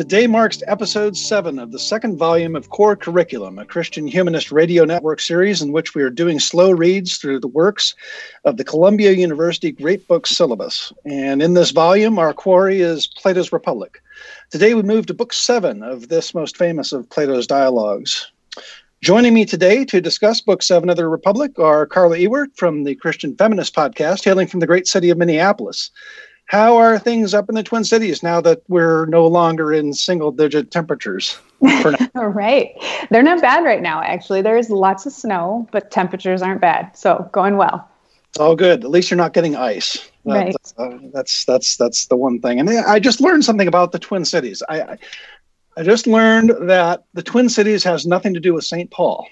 Today marks episode seven of the second volume of Core Curriculum, a Christian Humanist Radio Network series in which we are doing slow reads through the works of the Columbia University Great Books syllabus. And in this volume, our quarry is Plato's Republic. Today we move to book seven of this most famous of Plato's dialogues. Joining me today to discuss Book Seven of the Republic are Carla Ewert from the Christian Feminist Podcast, hailing from the great city of Minneapolis, how are things up in the Twin Cities now that we're no longer in single digit temperatures? All right. They're not bad right now, actually. There's lots of snow, but temperatures aren't bad. So going well. It's all good. At least you're not getting ice. Right. Uh, that's that's that's the one thing. And I just learned something about the Twin Cities. I, I I just learned that the Twin Cities has nothing to do with St. Paul.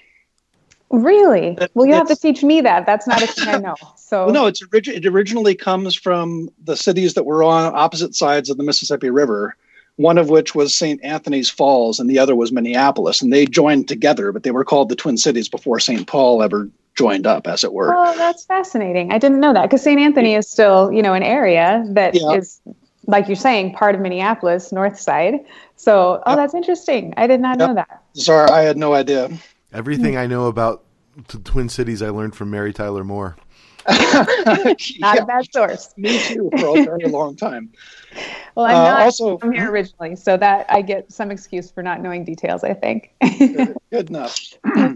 Really? Well, you have to teach me that. That's not a thing I know. So well, no, it's orig- it originally comes from the cities that were on opposite sides of the Mississippi River. One of which was St. Anthony's Falls, and the other was Minneapolis, and they joined together, but they were called the Twin Cities before St. Paul ever joined up, as it were. Oh, that's fascinating. I didn't know that because St. Anthony is still, you know, an area that yeah. is, like you're saying, part of Minneapolis, North Side. So, oh, yep. that's interesting. I did not yep. know that. Sorry, I had no idea. Everything I know about the Twin Cities, I learned from Mary Tyler Moore. not yeah, a bad source. Me too, for a very long time. Well, I'm not uh, also, from here originally, so that I get some excuse for not knowing details. I think. good, good, enough. uh,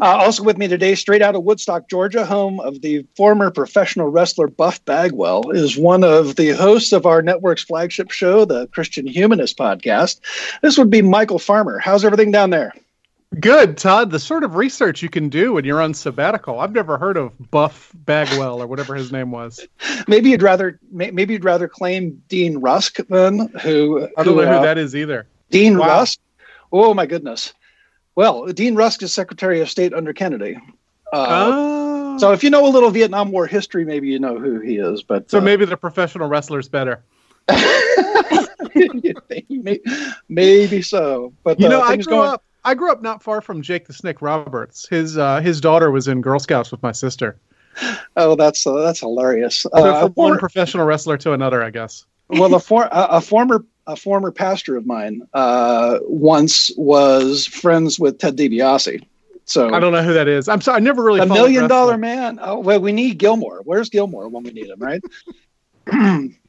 also with me today, straight out of Woodstock, Georgia, home of the former professional wrestler Buff Bagwell, is one of the hosts of our network's flagship show, the Christian Humanist Podcast. This would be Michial Farmer. How's everything down there? Good, Todd. The sort of research you can do when you're on sabbatical. I've never heard of Buff Bagwell or whatever his name was. maybe you'd rather maybe you'd rather claim Dean Rusk then, who I don't who, know who uh, that is either. Dean wow. Rusk. Oh my goodness. Well, Dean Rusk is Secretary of State under Kennedy. Uh, oh. So if you know a little Vietnam War history, maybe you know who he is. But so uh, maybe the professional wrestler's better. maybe maybe so. But you know, uh, I grew going... up I grew up not far from Jake the Snake Roberts. His uh, his daughter was in Girl Scouts with my sister. Oh, that's uh, that's hilarious. So uh, from one professional wrestler to another, I guess. well, a, for, a, a, former a former pastor of mine uh, once was friends with Ted DiBiase. So I don't know who that is. I'm sorry, I never really a million dollar man. Oh well, we need Gilmore. Where's Gilmore when we need him, right?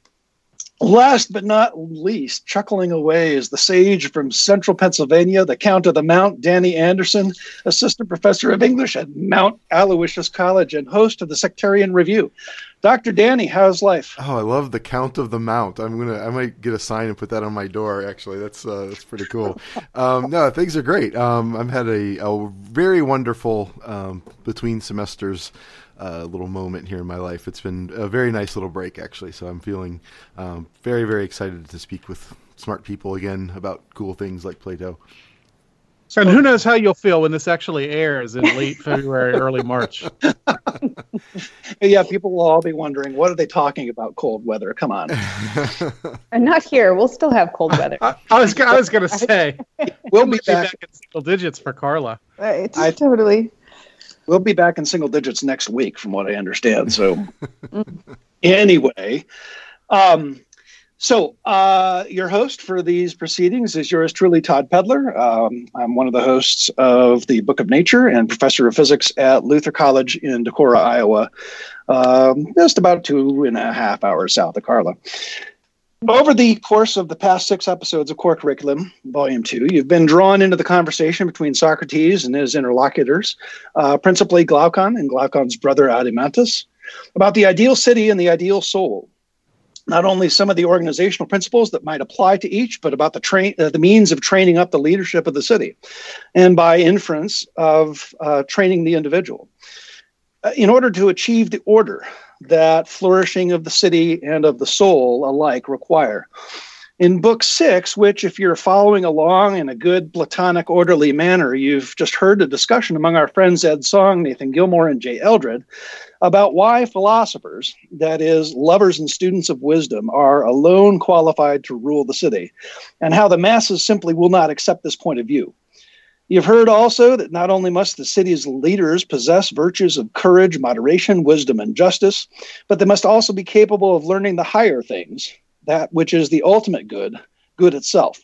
Last but not least, chuckling away is the sage from central Pennsylvania, the Count of the Mount, Danny Anderson, assistant professor of English at Mount Aloysius College and host of the Sectarian Review. Dr. Danny, how's life? Oh, I love the Count of the Mount. I'm gonna, I might get a sign and put that on my door. Actually, that's uh, that's pretty cool. Um, no, things are great. Um, I've had a, a very wonderful um, between semesters uh, little moment here in my life. It's been a very nice little break, actually. So I'm feeling um, very, very excited to speak with smart people again about cool things like Plato. And who knows how you'll feel when this actually airs in late February, early March. yeah, people will all be wondering what are they talking about cold weather? Come on. and not here. We'll still have cold weather. I, I was I was going to say we'll be back. back in single digits for Carla. Right, I, totally. We'll be back in single digits next week, from what I understand. So, anyway, um, so uh, your host for these proceedings is yours truly, Todd Pedlar. Um, I'm one of the hosts of the Book of Nature and professor of physics at Luther College in Decorah, Iowa, um, just about two and a half hours south of Carla. Over the course of the past six episodes of Core Curriculum, Volume 2, you've been drawn into the conversation between Socrates and his interlocutors, uh, principally Glaucon and Glaucon's brother Adeimantus, about the ideal city and the ideal soul. not only some of the organizational principles that might apply to each, but about the uh, the means of training up the leadership of the city, and by inference of uh, training the individual. Uh, in order to achieve the order that flourishing of the city and of the soul alike require. In book six, which, if you're following along in a good platonic, orderly manner, you've just heard a discussion among our friends Ed Song, Nathan Gilmore, and Jay Eldred about why philosophers, that is, lovers and students of wisdom, are alone qualified to rule the city, and how the masses simply will not accept this point of view. You've heard also that not only must the city's leaders possess virtues of courage, moderation, wisdom, and justice, but they must also be capable of learning the higher things, that which is the ultimate good, good itself.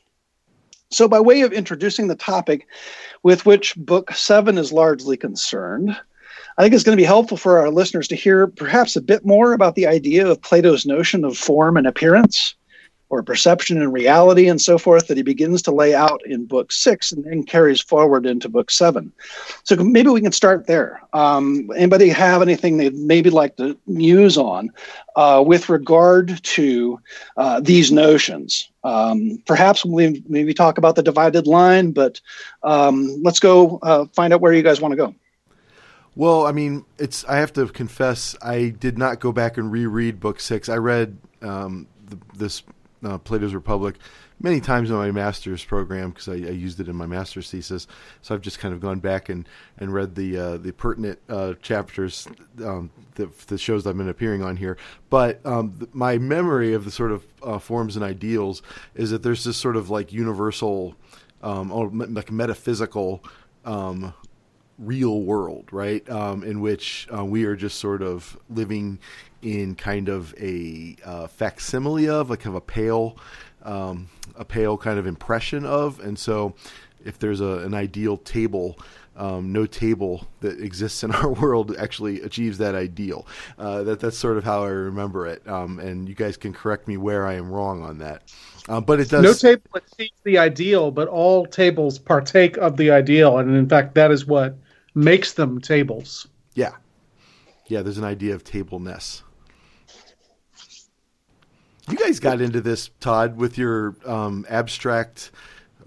So, by way of introducing the topic with which Book 7 is largely concerned, I think it's going to be helpful for our listeners to hear perhaps a bit more about the idea of Plato's notion of form and appearance, or perception and reality and so forth that he begins to lay out in book six and then carries forward into book seven. So maybe we can start there. Um, anybody have anything they'd maybe like to muse on uh, with regard to uh, these notions? Um, perhaps we maybe talk about the divided line, but um, let's go uh, find out where you guys want to go. Well, I mean, it's. I have to confess, I did not go back and reread book six. I read um, this uh, Plato's Republic many times in my master's program because I, I, used it in my master's thesis. So I've just kind of gone back and, and read the uh, the pertinent uh, chapters um, that the shows I've been appearing on here. But um, th- my memory of the sort of uh, forms and ideals is that there's this sort of like universal um, or like metaphysical um, real world, right? Um, in which uh, we are just sort of living in kind of a uh, facsimile of, like of a pale, um, a pale kind of impression of. And so, if there's a, an ideal table, um, no table that exists in our world actually achieves that ideal. Uh, that that's sort of how I remember it. Um, and you guys can correct me where I am wrong on that. Uh, but it does. No table achieves the ideal, but all tables partake of the ideal, and in fact, that is what makes them tables. Yeah, yeah. There's an idea of tableness. You guys got into this, Todd, with your um, abstract.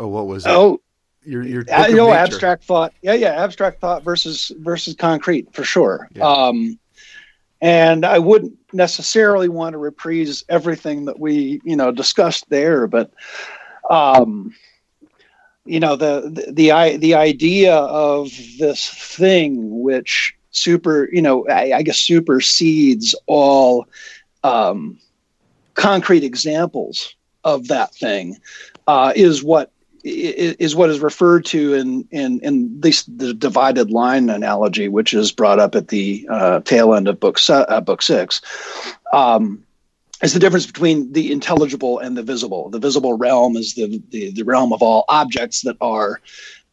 Oh, what was it? Oh, your your uh, you know, abstract thought. Yeah, yeah, abstract thought versus versus concrete for sure. Yeah. Um, and I wouldn't necessarily want to reprise everything that we you know discussed there, but um, you know the the the, the idea of this thing which super you know I, I guess supersedes all um, concrete examples of that thing uh, is what is what is referred to in in in this the divided line analogy, which is brought up at the uh, tail end of book uh, book six. Um, is the difference between the intelligible and the visible. The visible realm is the the, the realm of all objects that are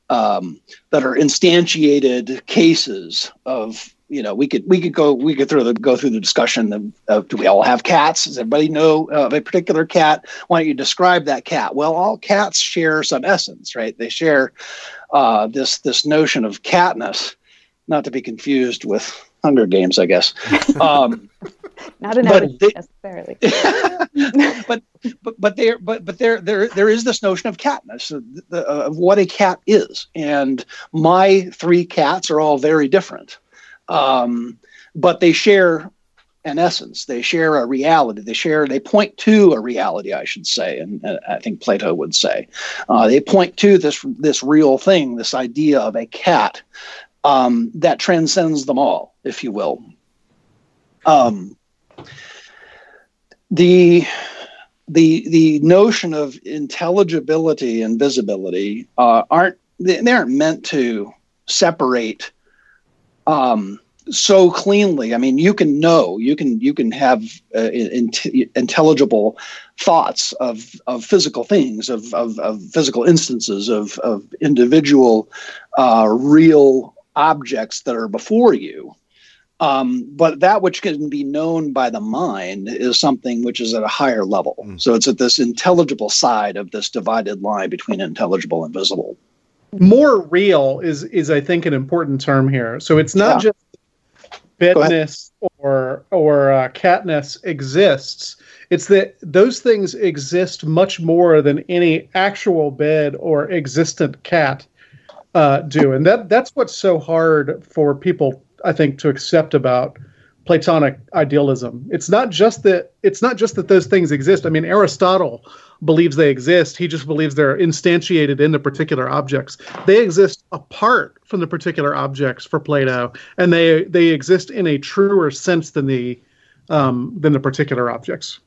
um, that are instantiated cases of you know we could we could go we could through the go through the discussion of, of do we all have cats does everybody know of a particular cat why don't you describe that cat well all cats share some essence right they share uh, this this notion of catness not to be confused with Hunger Games, I guess. Um, Not an but they, necessarily. but but but there but but there there there is this notion of catness of, of what a cat is, and my three cats are all very different, um, but they share an essence. They share a reality. They share. They point to a reality, I should say, and, and I think Plato would say. Uh, they point to this this real thing, this idea of a cat um, that transcends them all, if you will. Um, the the the notion of intelligibility and visibility uh, aren't they aren't meant to separate um, so cleanly. I mean, you can know, you can you can have uh, in, intelligible thoughts of of physical things, of of, of physical instances, of of individual, uh, real objects that are before you. Um, but that which can be known by the mind is something which is at a higher level. Mm. So it's at this intelligible side of this divided line between intelligible and visible. More real is is I think an important term here. So it's not yeah. just fitness or or or uh, Katniss exists. It's that those things exist much more than any actual bed or existent cat uh, do, and that that's what's so hard for people, I think, to accept about Platonic idealism. It's not just that it's not just that those things exist. I mean, Aristotle believes they exist. He just believes they're instantiated into particular objects. They exist apart from the particular objects for Plato, and they they exist in a truer sense than the um, than the particular objects.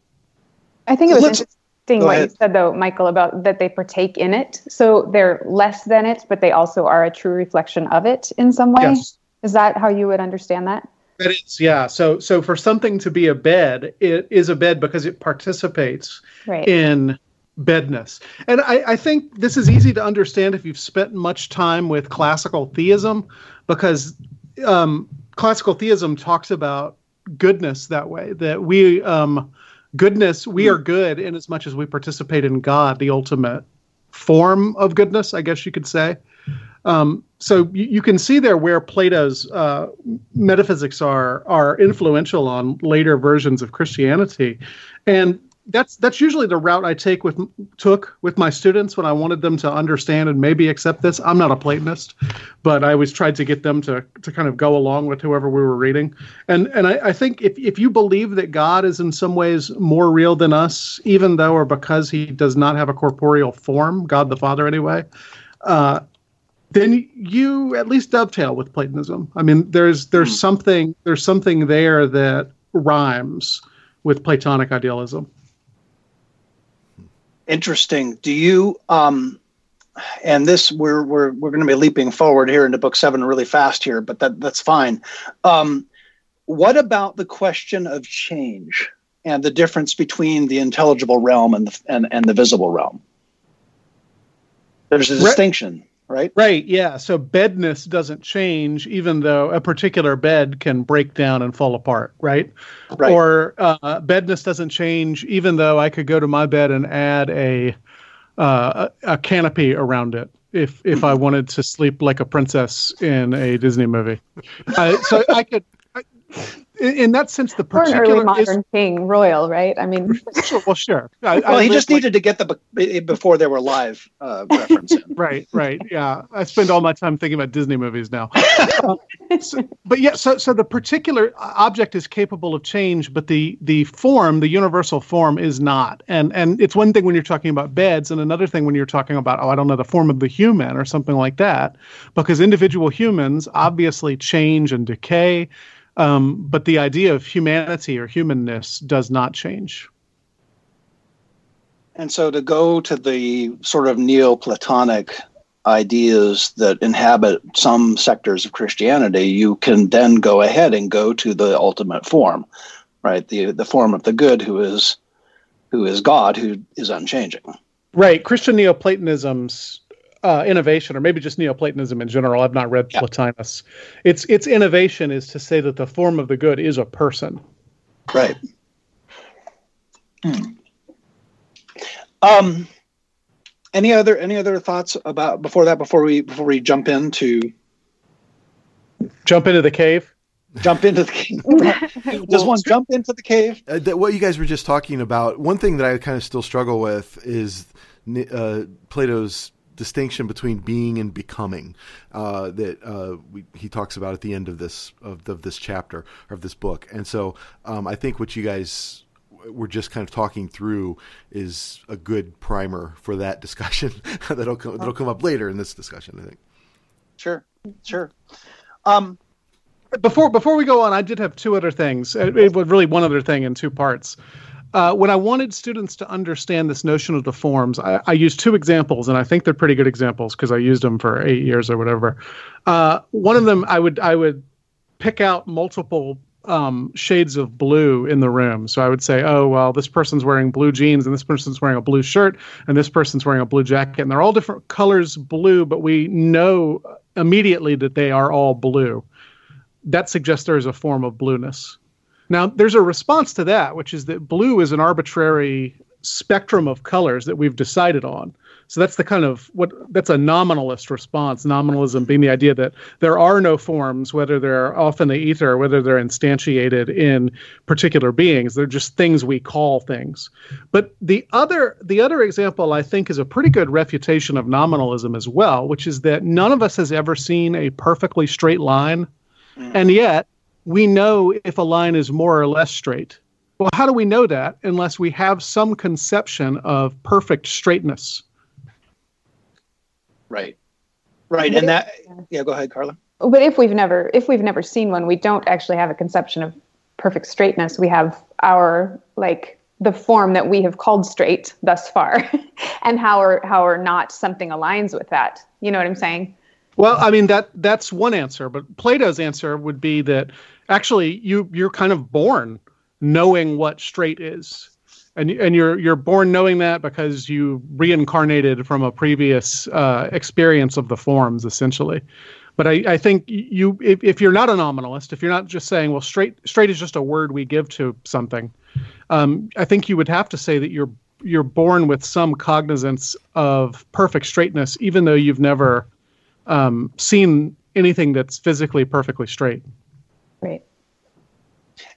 I think it was Let's, interesting what you said though, Michial, about that they partake in it. So they're less than it, but they also are a true reflection of it in some way. Yes. Is that how you would understand that? That is, yeah. So, so for something to be a bed, it is a bed because it participates right. in bedness. And I, I, think this is easy to understand if you've spent much time with classical theism, because um, classical theism talks about goodness that way. That we um, goodness, we are good in as much as we participate in God, the ultimate form of goodness, I guess you could say. Um, so you, you, can see there where Plato's uh, metaphysics are are influential on later versions of Christianity, and that's that's usually the route I take with took with my students when I wanted them to understand and maybe accept this. I'm not a Platonist, but I always tried to get them to to kind of go along with whoever we were reading. And and I, I think if if you believe that God is in some ways more real than us, even though or because he does not have a corporeal form, God the Father anyway, uh, then you at least dovetail with Platonism. I mean, there's there's hmm. something there's something there that rhymes with Platonic idealism. Interesting. Do you um and this we're we're we're going to be leaping forward here into book 7 really fast here, but that that's fine. Um what about the question of change and the difference between the intelligible realm and the and, and the visible realm? There's a distinction right? Right. Yeah. So bedness doesn't change, even though a particular bed can break down and fall apart, right? Right. Or uh, bedness doesn't change, even though I could go to my bed and add a uh, a, a canopy around it if if I wanted to sleep like a princess in a Disney movie. Uh, so I could. I, in that sense, the particular or an early modern is, king royal, right? I mean, sure, well, sure. I, well, I he just needed to get the before they were live uh, reference. right, right. Yeah, I spend all my time thinking about Disney movies now. so, but yeah, so so the particular object is capable of change, but the the form, the universal form, is not. And and it's one thing when you're talking about beds, and another thing when you're talking about oh, I don't know, the form of the human or something like that, because individual humans obviously change and decay um, but the idea of humanity or humanness does not change. And so to go to the sort of Neoplatonic ideas that inhabit some sectors of Christianity, you can then go ahead and go to the ultimate form, right? The the form of the good who is who is God, who is unchanging. Right. Christian Neoplatonism's uh, innovation, or maybe just Neoplatonism in general. I've not read yeah. Plotinus. Its its innovation is to say that the form of the good is a person. Right. Hmm. Um. Any other any other thoughts about before that? Before we before we jump into jump into the cave. Jump into the cave. Does one jump into the cave? Uh, what you guys were just talking about. One thing that I kind of still struggle with is uh, Plato's distinction between being and becoming uh, that uh, we, he talks about at the end of this of, of this chapter of this book. And so um, I think what you guys were just kind of talking through is a good primer for that discussion that'll come, that'll come up later in this discussion. I think. Sure, sure. Um, before before we go on, I did have two other things. It, it was really one other thing in two parts. Uh, when I wanted students to understand this notion of the forms, I, I used two examples, and I think they're pretty good examples because I used them for eight years or whatever. Uh, one of them, I would I would pick out multiple um, shades of blue in the room. So I would say, oh well, this person's wearing blue jeans, and this person's wearing a blue shirt, and this person's wearing a blue jacket, and they're all different colors blue, but we know immediately that they are all blue. That suggests there is a form of blueness. Now, there's a response to that, which is that blue is an arbitrary spectrum of colors that we've decided on. So that's the kind of what that's a nominalist response. Nominalism being the idea that there are no forms, whether they're off in the ether or whether they're instantiated in particular beings. They're just things we call things. But the other the other example I think is a pretty good refutation of nominalism as well, which is that none of us has ever seen a perfectly straight line, mm. and yet we know if a line is more or less straight. Well, how do we know that unless we have some conception of perfect straightness? Right. Right. And that yeah, go ahead, Carla. But if we've never if we've never seen one, we don't actually have a conception of perfect straightness. We have our like the form that we have called straight thus far and how or how or not something aligns with that. You know what I'm saying? Well, I mean that that's one answer, but Plato's answer would be that actually you you're kind of born knowing what straight is and and you're you're born knowing that because you reincarnated from a previous uh, experience of the forms, essentially. But I, I think you if, if you're not a nominalist, if you're not just saying, well, straight straight is just a word we give to something, um, I think you would have to say that you're you're born with some cognizance of perfect straightness, even though you've never um, seen anything that's physically perfectly straight. Right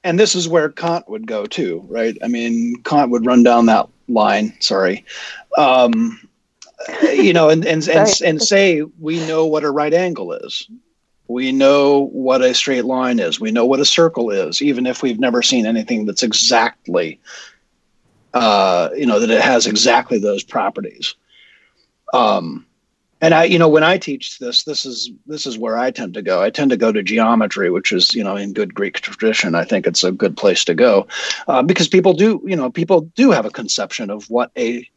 and this is where Kant would go too, right? I mean, Kant would run down that line. Sorry, um, you know, and and and, right. and say we know what a right angle is. We know what a straight line is. We know what a circle is, even if we've never seen anything that's exactly, uh, you know, that it has exactly those properties. Um, and I, you know, when I teach this, this is this is where I tend to go. I tend to go to geometry, which is, you know, in good Greek tradition. I think it's a good place to go uh, because people do, you know, people do have a conception of what a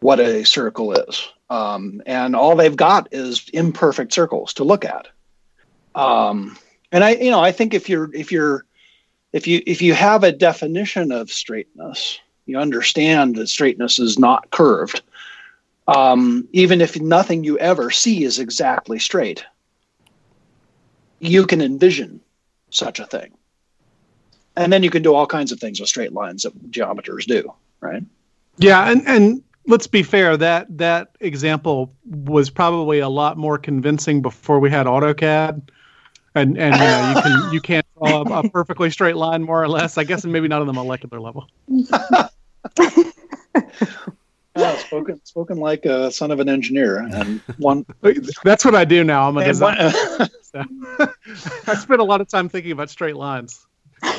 what a circle is, um, and all they've got is imperfect circles to look at. Um, and I, you know, I think if you're if you're if you if you have a definition of straightness, you understand that straightness is not curved um, even if nothing you ever see is exactly straight, you can envision such a thing. And then you can do all kinds of things with straight lines that geometers do, right? Yeah, and, and let's be fair, that that example was probably a lot more convincing before we had AutoCAD. And and you know, you can you can't draw a, a perfectly straight line more or less. I guess and maybe not on the molecular level. Yeah, spoken spoken like a son of an engineer, and one. That's what I do now. I'm a designer. I spend a lot of time thinking about straight lines.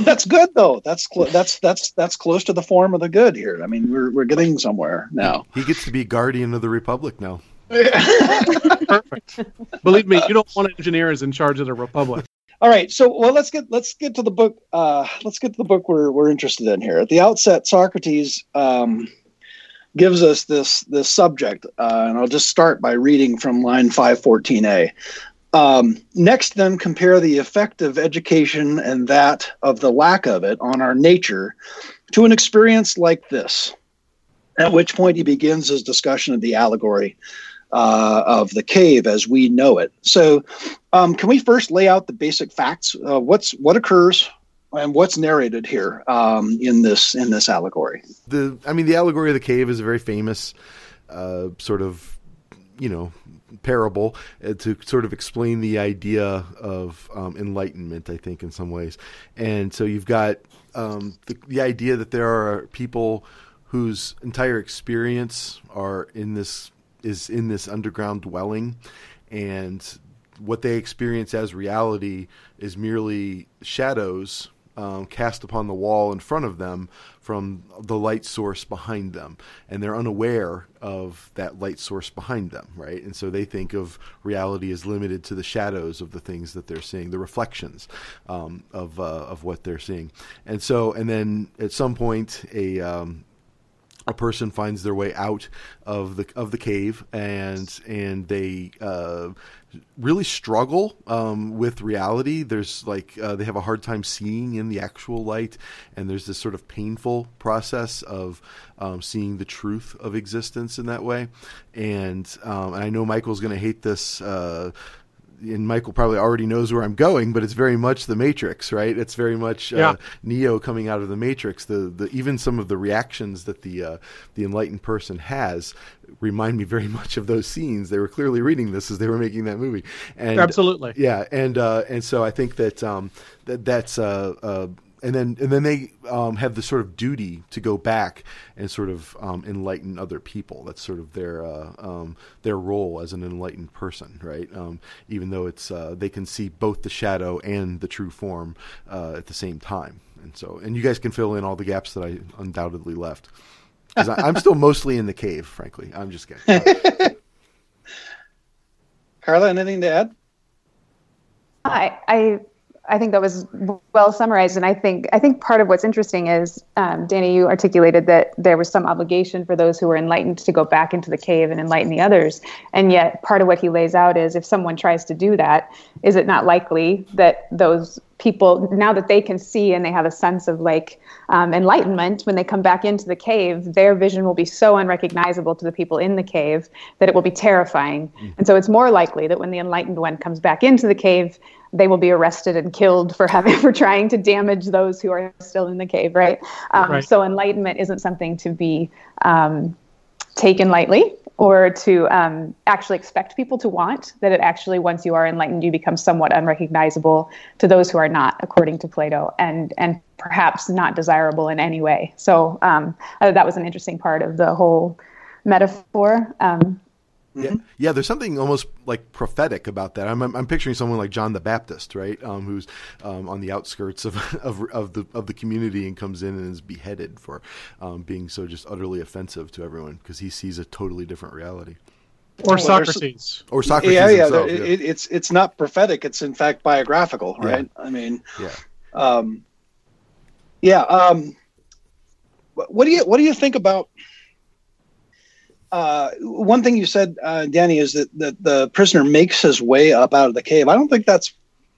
That's good though. That's cl- that's that's that's close to the form of the good here. I mean, we're we're getting somewhere now. He gets to be guardian of the republic now. Perfect. Believe me, you don't want engineers in charge of the republic. All right, so well, let's get let's get to the book. Uh, let's get to the book we're we're interested in here. At the outset, Socrates um, gives us this this subject, uh, and I'll just start by reading from line 514a. Um, next, then, compare the effect of education and that of the lack of it on our nature to an experience like this. At which point he begins his discussion of the allegory uh, of the cave as we know it. So, um, can we first lay out the basic facts? Uh, what's what occurs and what's narrated here um, in this in this allegory? The I mean, the allegory of the cave is a very famous uh, sort of you know parable uh, to sort of explain the idea of um, enlightenment. I think in some ways, and so you've got um, the, the idea that there are people whose entire experience are in this is in this underground dwelling and what they experience as reality is merely shadows um, cast upon the wall in front of them from the light source behind them, and they're unaware of that light source behind them, right? And so they think of reality as limited to the shadows of the things that they're seeing, the reflections um, of uh, of what they're seeing, and so and then at some point a um, a person finds their way out of the of the cave and and they uh, really struggle um, with reality. There's like uh, they have a hard time seeing in the actual light, and there's this sort of painful process of um, seeing the truth of existence in that way. And, um, and I know Michial's going to hate this. Uh, and Michial probably already knows where I'm going, but it's very much the Matrix, right? It's very much uh, yeah. Neo coming out of the Matrix. The the even some of the reactions that the uh, the enlightened person has remind me very much of those scenes. They were clearly reading this as they were making that movie, and absolutely, yeah, and uh, and so I think that um, that that's uh, uh and then and then they um, have the sort of duty to go back and sort of um, enlighten other people. That's sort of their uh, um, their role as an enlightened person, right? Um, even though it's uh, they can see both the shadow and the true form uh, at the same time. And so, and you guys can fill in all the gaps that I undoubtedly left. Because I'm still mostly in the cave, frankly. I'm just kidding. Carla, anything to add? I I I think that was well summarized, and I think I think part of what's interesting is, um, Danny, you articulated that there was some obligation for those who were enlightened to go back into the cave and enlighten the others, and yet part of what he lays out is if someone tries to do that, is it not likely that those people, now that they can see and they have a sense of like um, enlightenment, when they come back into the cave, their vision will be so unrecognizable to the people in the cave that it will be terrifying, mm-hmm. and so it's more likely that when the enlightened one comes back into the cave they will be arrested and killed for having for trying to damage those who are still in the cave, right? Um, right. So enlightenment isn't something to be um, taken lightly or to um, actually expect people to want. That it actually, once you are enlightened, you become somewhat unrecognizable to those who are not, according to Plato, and and perhaps not desirable in any way. So um, that was an interesting part of the whole metaphor. Um, mm-hmm. yeah. There's something almost like prophetic about that. I'm, I'm, I'm picturing someone like John the Baptist, right, um, who's um, on the outskirts of, of, of the of the community and comes in and is beheaded for um, being so just utterly offensive to everyone because he sees a totally different reality. Or well, Socrates. Or Socrates. Yeah, yeah, himself, yeah. It, it's it's not prophetic. It's in fact biographical, right? Yeah. I mean, yeah, um, yeah. Um, what do you what do you think about? Uh, one thing you said, uh, Danny, is that, that the prisoner makes his way up out of the cave. I don't think that's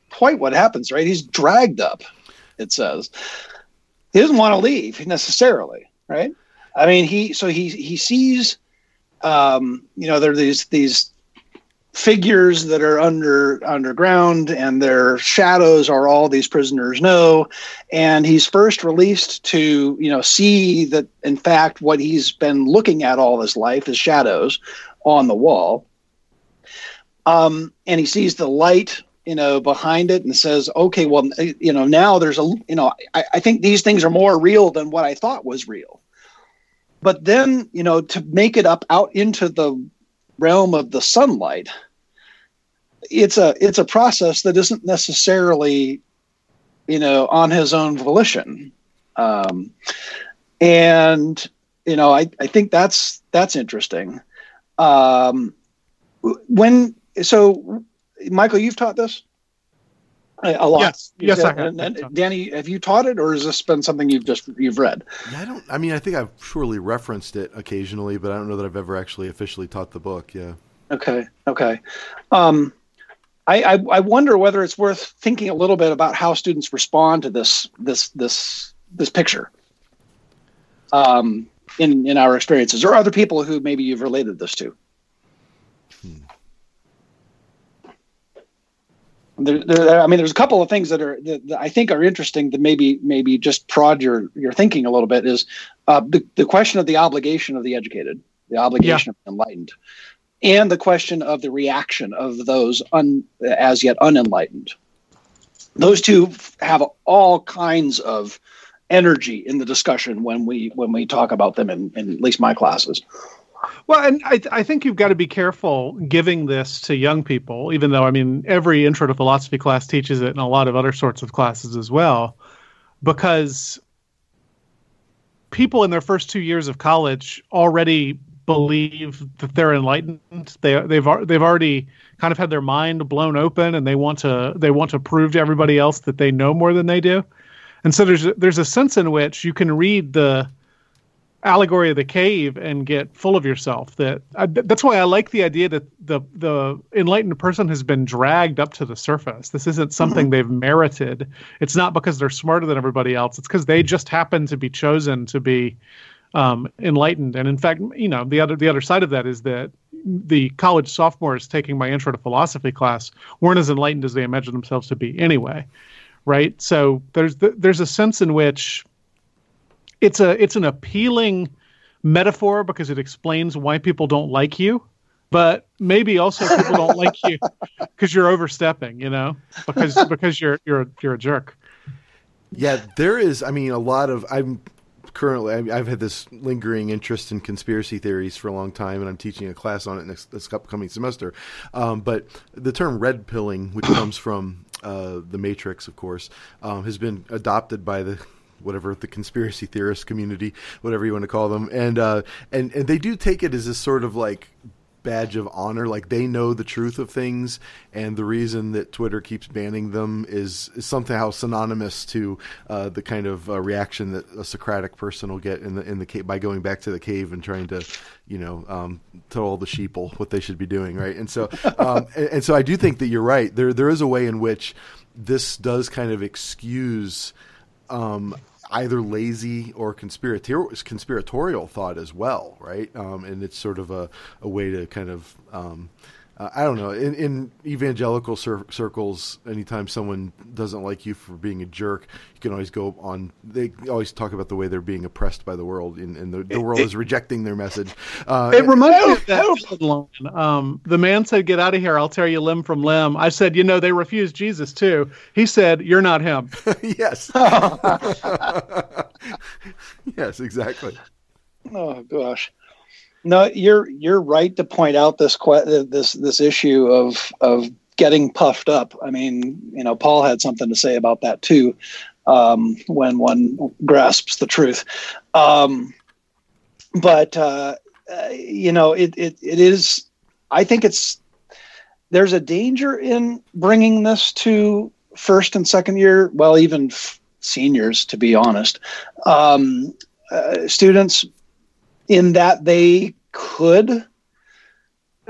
quite what happens, right? He's dragged up, it says. He doesn't want to leave necessarily, right? I mean, he so he he sees, um, you know, there are these these figures that are under underground and their shadows are all these prisoners know. And he's first released to you know see that in fact what he's been looking at all his life is shadows on the wall. Um, and he sees the light you know behind it and says okay well you know now there's a you know I, I think these things are more real than what i thought was real. But then you know to make it up out into the realm of the sunlight it's a it's a process that isn't necessarily you know on his own volition. Um, and you know I, I think that's that's interesting. Um, when so michael you've taught this a lot. Yes, yes, I have. And, and Danny, have you taught it, or has this been something you've just you've read? Yeah, I don't. I mean, I think I've surely referenced it occasionally, but I don't know that I've ever actually officially taught the book. Yeah. Okay. Okay. Um, I, I, I wonder whether it's worth thinking a little bit about how students respond to this this this this picture. Um, in in our experiences, or other people who maybe you've related this to. There, there, I mean, there's a couple of things that are that, that, I think are interesting that maybe maybe just prod your your thinking a little bit. Is uh, the the question of the obligation of the educated, the obligation yeah. of the enlightened, and the question of the reaction of those un, as yet unenlightened. Those two have all kinds of energy in the discussion when we when we talk about them in, in at least my classes. Well, and I, I think you've got to be careful giving this to young people, even though, I mean, every intro to philosophy class teaches it and a lot of other sorts of classes as well, because people in their first two years of college already believe that they're enlightened. They, they've, they've already kind of had their mind blown open and they want to, they want to prove to everybody else that they know more than they do. And so there's, there's a sense in which you can read the, allegory of the cave and get full of yourself. That that's why I like the idea that the the enlightened person has been dragged up to the surface. This isn't something mm-hmm. they've merited. It's not because they're smarter than everybody else. It's because they just happen to be chosen to be um, enlightened. And in fact, you know, the other the other side of that is that the college sophomores taking my intro to philosophy class weren't as enlightened as they imagined themselves to be anyway right so there's there's a sense in which it's a it's an appealing metaphor because it explains why people don't like you but maybe also people don't like you because you're overstepping you know because because you're you're you're a jerk yeah there is i mean a lot of i'm currently I've had this lingering interest in conspiracy theories for a long time, and I'm teaching a class on it next this upcoming semester. Um, but the term red pilling, which comes from uh, the Matrix, of course, um, has been adopted by the whatever the conspiracy theorist community, whatever you want to call them, and uh, and and they do take it as a sort of like badge of honor. Like they know the truth of things, and the reason that Twitter keeps banning them is, is somehow synonymous to uh, the kind of uh, reaction that a Socratic person will get in the in the cave by going back to the cave and trying to, you know, um, tell all the sheeple what they should be doing, right? And so, um, and, and so I do think that you're right. There there is a way in which this does kind of excuse um, either lazy or conspiratorial, conspiratorial thought as well, right? Um, and it's sort of a, a way to kind of um, uh, I don't know. In, in evangelical cir- circles, anytime someone doesn't like you for being a jerk, you can always go on. They always talk about the way they're being oppressed by the world, and, and the, the, world it, is rejecting their message. Uh, it reminds me of that line. Um, the man said, "Get out of here! I'll tear you limb from limb." I said, "You know, they refused Jesus too." He said, "You're not him." yes. yes, exactly. Oh gosh. No, you're you're right to point out this this this issue of of getting puffed up. I mean, you know, Paul had something to say about that too. Um, when one grasps the truth, um, but uh, uh, you know, it, it it is. I think it's there's a danger in bringing this to first and second year, well, even f- seniors, to be honest. Um, uh, students in that they could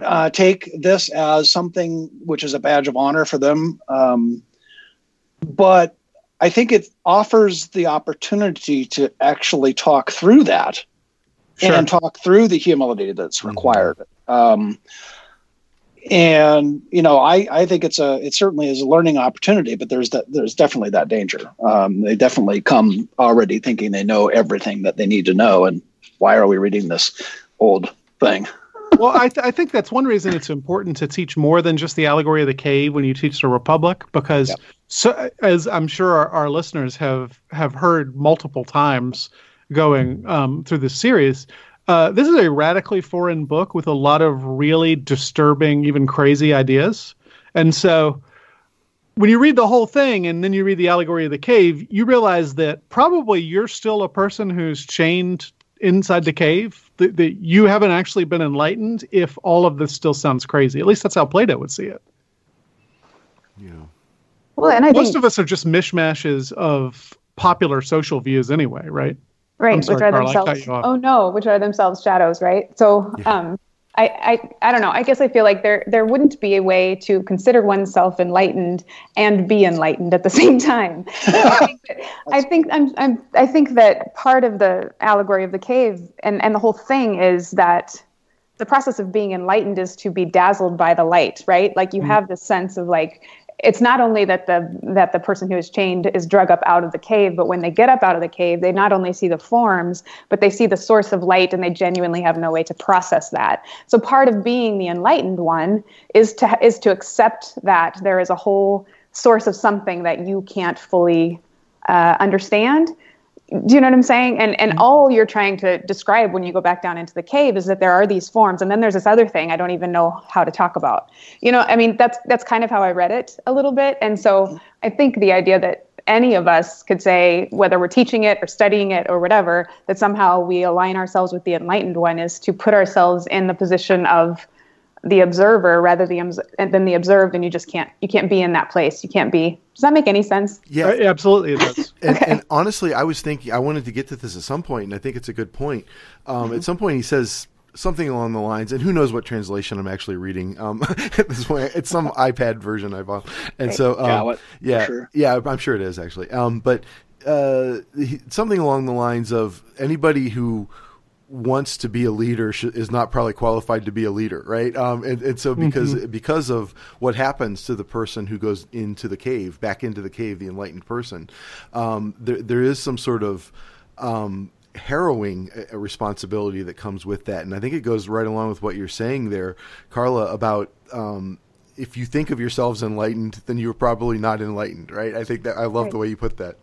uh, take this as something which is a badge of honor for them. Um, but I think it offers the opportunity to actually talk through that sure. and talk through the humility that's mm-hmm. required. Mm-hmm. Um, and you know, I, I think it's a it certainly is a learning opportunity, but there's that there's definitely that danger. Um, they definitely come already thinking they know everything that they need to know, and why are we reading this old thing? well, I, th- I, think that's one reason it's important to teach more than just the allegory of the cave when you teach the Republic, because yep. so, as I'm sure our, our, listeners have have heard multiple times going um, through this series, uh, this is a radically foreign book with a lot of really disturbing, even crazy ideas, and so when you read the whole thing and then you read the allegory of the cave, you realize that probably you're still a person who's chained inside the cave that, that you haven't actually been enlightened if all of this still sounds crazy. At least that's how plato would see it. Yeah. Well and I most think, of us are just mishmashes of popular social views anyway right? Right sorry, which are Carl, themselves oh no which are themselves shadows right? So yeah. um I, I, I don't know. I guess I feel like there there wouldn't be a way to consider oneself enlightened and be enlightened at the same time. I think, that, I think I'm, I'm I think that part of the allegory of the cave and, and the whole thing is that the process of being enlightened is to be dazzled by the light, right? Like you mm-hmm. have this sense of like it's not only that the that the person who is chained is drug up out of the cave, but when they get up out of the cave, they not only see the forms, but they see the source of light, and they genuinely have no way to process that. So part of being the enlightened one is to is to accept that there is a whole source of something that you can't fully uh, understand do you know what I'm saying? And and mm-hmm. all you're trying to describe when you go back down into the cave is that there are these forms, and then there's this other thing I don't even know how to talk about. You know, I mean that's that's kind of how I read it a little bit, and so mm-hmm. I think the idea that any of us could say whether we're teaching it or studying it or whatever that somehow we align ourselves with the enlightened one is to put ourselves in the position of the observer rather than the observed and you just can't you can't be in that place. You can't be does that make any sense? Yeah. Uh, absolutely it does. And, okay. and, honestly i was thinking i wanted to get to this at some point and i think it's a good point. Um, mm-hmm. at some point he says something along the lines and who knows what translation i'm actually reading um, at this point. It's some ipad version i bought. And so um, yeah sure. yeah i'm sure it is actually. Um, but uh, something along the lines of anybody who wants to be a leader sh- is not probably qualified to be a leader, right? Um, and, and so because mm-hmm. because of what happens to the person who goes into the cave, back into the cave, the enlightened person, um, there there is some sort of um, harrowing uh, responsibility that comes with that, and I think it goes right along with what you're saying there, Carla, about um, if you think of yourselves enlightened, then you're probably not enlightened, right? I think that I love right. the way you put that.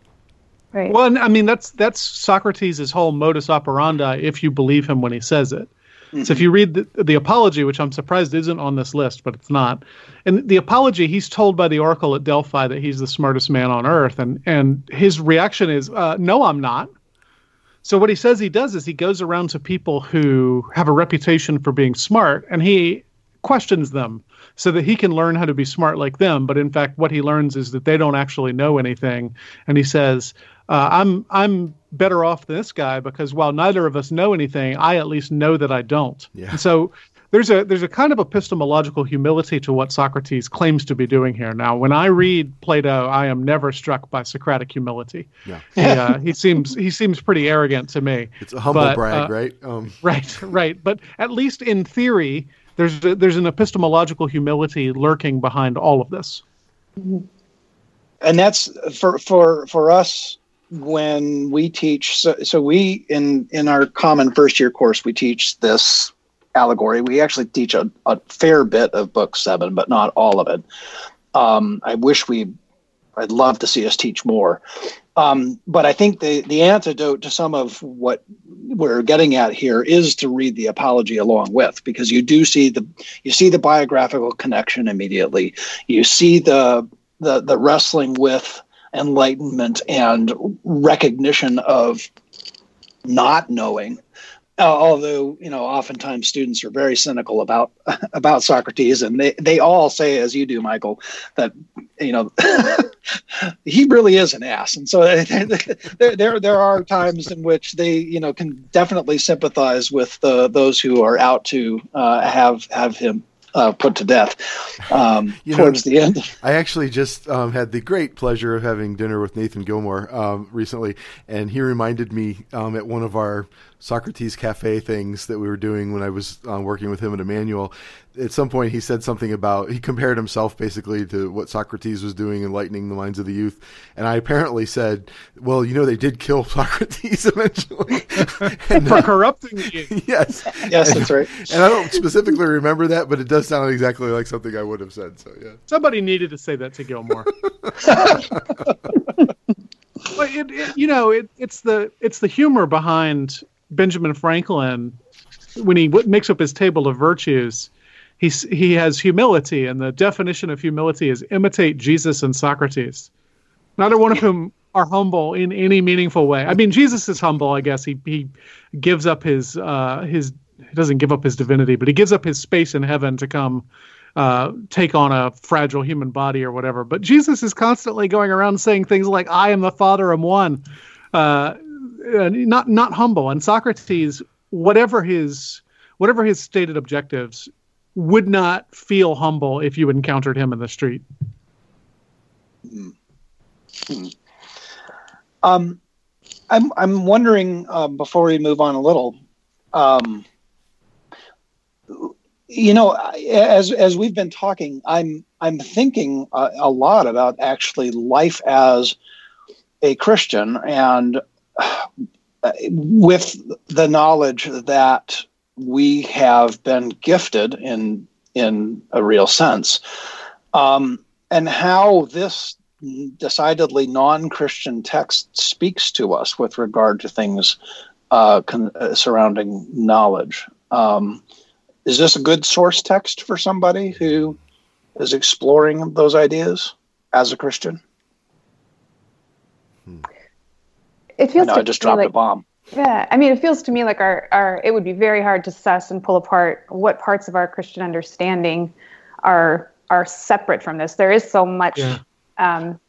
Right. Well, I mean that's that's Socrates' whole modus operandi. If you believe him when he says it, mm-hmm. so if you read the, the Apology, which I'm surprised isn't on this list, but it's not, and the Apology, he's told by the oracle at Delphi that he's the smartest man on earth, and and his reaction is, uh, "No, I'm not." So what he says he does is he goes around to people who have a reputation for being smart, and he questions them so that he can learn how to be smart like them. But in fact, what he learns is that they don't actually know anything. And he says, uh, "I'm I'm better off than this guy because while neither of us know anything, I at least know that I don't." Yeah. And so there's a there's a kind of epistemological humility to what Socrates claims to be doing here. Now, when I read Plato, I am never struck by Socratic humility. Yeah, he, uh, he seems he seems pretty arrogant to me. It's a humble but, brag, uh, right? Um. Right, right. But at least in theory, there's there's an epistemological humility lurking behind all of this. And that's for for for us when we teach. So, so we in in our common first year course we teach this allegory. We actually teach a, a fair bit of book seven, but not all of it. Um, I wish we. I'd love to see us teach more. Um, but I think the, the antidote to some of what we're getting at here is to read the apology along with, because you do see the you see the biographical connection immediately. You see the the, the wrestling with enlightenment and recognition of not knowing uh, although you know oftentimes students are very cynical about about Socrates and they they all say as you do Michial that you know he really is an ass. And so there, there there are times in which they you know can definitely sympathize with the, those who are out to uh, have have him uh, put to death um, towards know, the end. I actually just um, had the great pleasure of having dinner with Nathan Gilmour um, recently, and he reminded me um, at one of our Socrates Cafe things that we were doing when I was uh, working with him at Emmanuel. At some point, he said something about he compared himself basically to what Socrates was doing, enlightening the minds of the youth. And I apparently said, "Well, you know, they did kill Socrates eventually and, for uh, corrupting you." yes, yes, and, that's right. And I don't specifically remember that, but it does sound exactly like something I would have said. So yeah, somebody needed to say that to Gilmour. But it, it, you know, it, it's the it's the humor behind Benjamin Franklin, when he w- makes up his table of virtues, he's, he has humility, and the definition of humility is imitate Jesus and Socrates. Neither one of whom are humble in any meaningful way. I mean, Jesus is humble, I guess. He he gives up his uh, his he doesn't give up his divinity, but he gives up his space in heaven to come uh, take on a fragile human body or whatever. But Jesus is constantly going around saying things like, "I am the Father, I'm one." Uh, uh, not not humble. And Socrates, whatever his whatever his stated objectives, would not feel humble if you encountered him in the street. Mm-hmm. Um, I'm I'm wondering uh, before we move on a little. Um, you know, as as we've been talking, I'm I'm thinking a, a lot about actually life as a Christian and with the knowledge that we have been gifted in in a real sense, um, and how this decidedly non-Christian text speaks to us with regard to things uh, con- uh, surrounding knowledge. Um, is this a good source text for somebody who is exploring those ideas as a Christian? Hmm it feels. I, know, I just dropped like, a bomb. Yeah, I mean, it feels to me like our our it would be very hard to suss and pull apart what parts of our Christian understanding are are separate from this. There is so much yeah. um,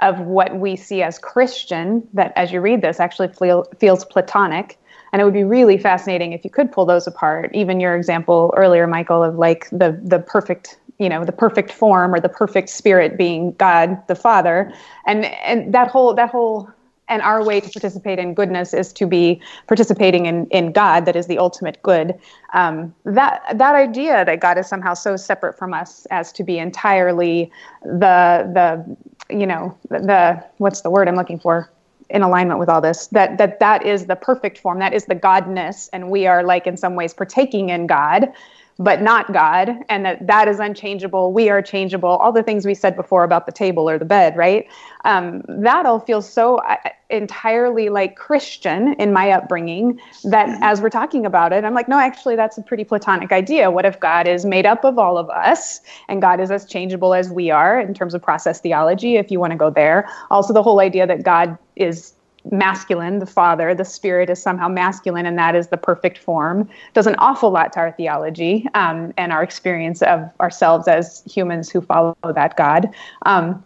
of what we see as Christian that, as you read this, actually feel, feels Platonic. And it would be really fascinating if you could pull those apart. Even your example earlier, Michial, of like the the perfect you know the perfect form or the perfect spirit being God the Father, and and that whole that whole and our way to participate in goodness is to be participating in, in God, that is the ultimate good. Um, that that idea that God is somehow so separate from us as to be entirely the the you know the what's the word I'm looking for? In alignment with all this that that that is the perfect form. That is the godness. And we are like in some ways partaking in god but not God, and that that is unchangeable. We are changeable. All the things we said before about the table or the bed, right? Um, that all feels so uh, entirely like Christian in my upbringing that mm-hmm. as we're talking about it, I'm like, no, actually, that's a pretty platonic idea. What if God is made up of all of us and God is as changeable as we are in terms of process theology, if you want to go there? Also, the whole idea that God is masculine, the father, the spirit is somehow masculine, and that is the perfect form, does an awful lot to our theology um, and our experience of ourselves as humans who follow that God. Um,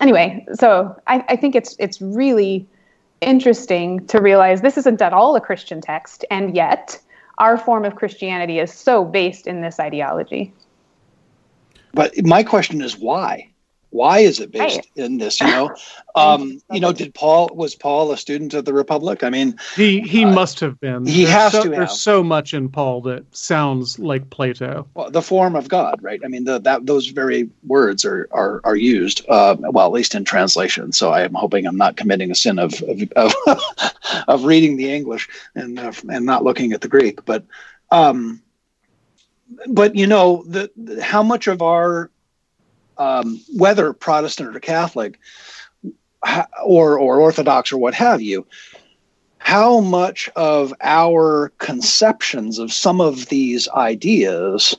anyway, so I, I think it's it's really interesting to realize this isn't at all a Christian text, and yet our form of Christianity is so based in this ideology. But my question is why? Why is it based right. in this? You know, um, you know, did Paul was Paul a student of the Republic? I mean, he he uh, must have been. He there's has so, to. There's have. so much in Paul that sounds like Plato. Well, the form of God, right? I mean, the, that those very words are are are used. Uh, well, at least in translation. So I am hoping I'm not committing a sin of of of, of reading the English and uh, and not looking at the Greek, but. Um, but you know the, how much of our um, whether Protestant or Catholic or or Orthodox or what have you, how much of our conceptions of some of these ideas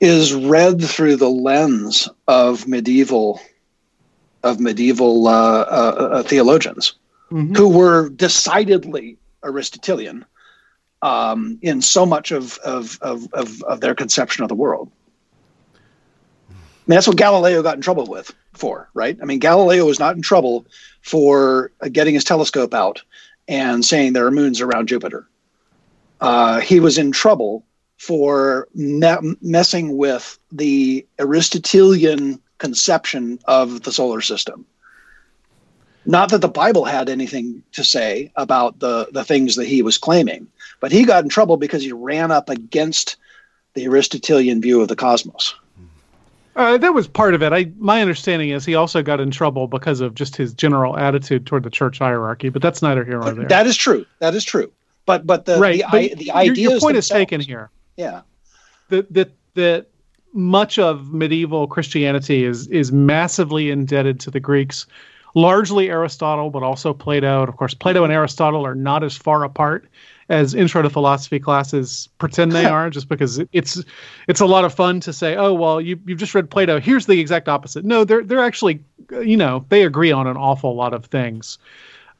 is read through the lens of medieval of medieval uh, uh, uh, theologians mm-hmm. who were decidedly Aristotelian um, in so much of, of, of, of, of their conception of the world mean, that's what Galileo got in trouble with for, right? I mean, Galileo was not in trouble for uh, getting his telescope out and saying there are moons around Jupiter. Uh, he was in trouble for me- messing with the Aristotelian conception of the solar system. Not that the Bible had anything to say about the, the things that he was claiming, but he got in trouble because he ran up against the Aristotelian view of the cosmos. Uh, that was part of it. I my understanding is he also got in trouble because of just his general attitude toward the church hierarchy. But that's neither here nor there. That is true. That is true. But but the right. the, but the idea. Your, point is taken here. Yeah. That that that much of medieval Christianity is is massively indebted to the Greeks, largely Aristotle, but also Plato. And of course, Plato and Aristotle are not as far apart as intro to philosophy classes pretend they are just because it's it's a lot of fun to say oh well you you've just read Plato. Here's the exact opposite. No they're they're actually you know they agree on an awful lot of things.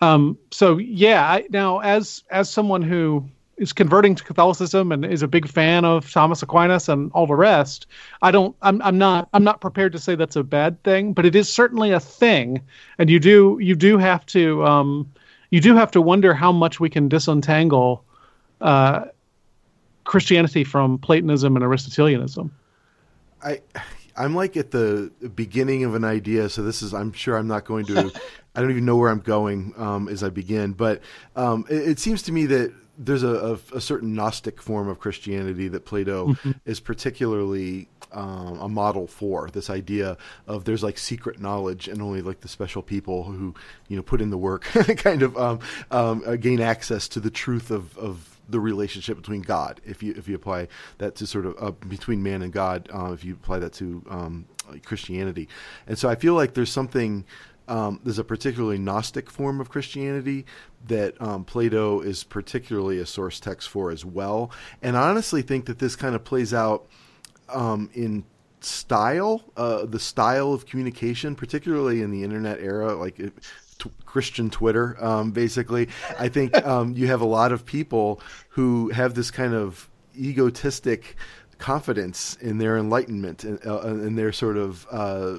Um, so yeah I, now as as someone who is converting to Catholicism and is a big fan of Thomas Aquinas and all the rest I don't I'm I'm not I'm not prepared to say that's a bad thing but it is certainly a thing. And you do you do have to um, you do have to wonder how much we can disentangle uh, Christianity from Platonism and Aristotelianism. I I'm like at the beginning of an idea, so this is I'm sure I'm not going to I don't even know where I'm going um, as I begin, but um, it, it, seems to me that there's a, a, a, certain Gnostic form of Christianity that Plato mm-hmm. is particularly um, a model for this idea of there's like secret knowledge and only like the special people who you know put in the work kind of um, um, uh, gain access to the truth of, of the relationship between God if you if you apply that to sort of uh, between man and God uh, if you apply that to um, Christianity and so I feel like there's something um, there's a particularly Gnostic form of Christianity that um, Plato is particularly a source text for as well. And I honestly think that this kind of plays out um, in style, uh, the style of communication, particularly in the internet era, like it, t- Christian Twitter, um, basically. I think um, you have a lot of people who have this kind of egotistic confidence in their enlightenment and uh, in their sort of uh,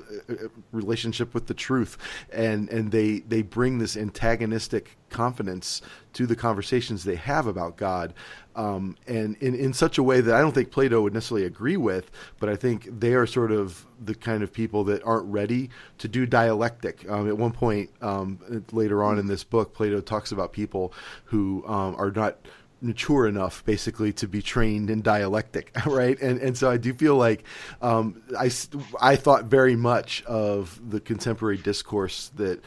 relationship with the truth, and and they they bring this antagonistic confidence to the conversations they have about God, um, and in in such a way that I don't think Plato would necessarily agree with, but I think they are sort of the kind of people that aren't ready to do dialectic. Um, at one point um, later on in this book, Plato talks about people who um, are not mature enough basically to be trained in dialectic right? And and so i do feel like um, i i thought very much of the contemporary discourse that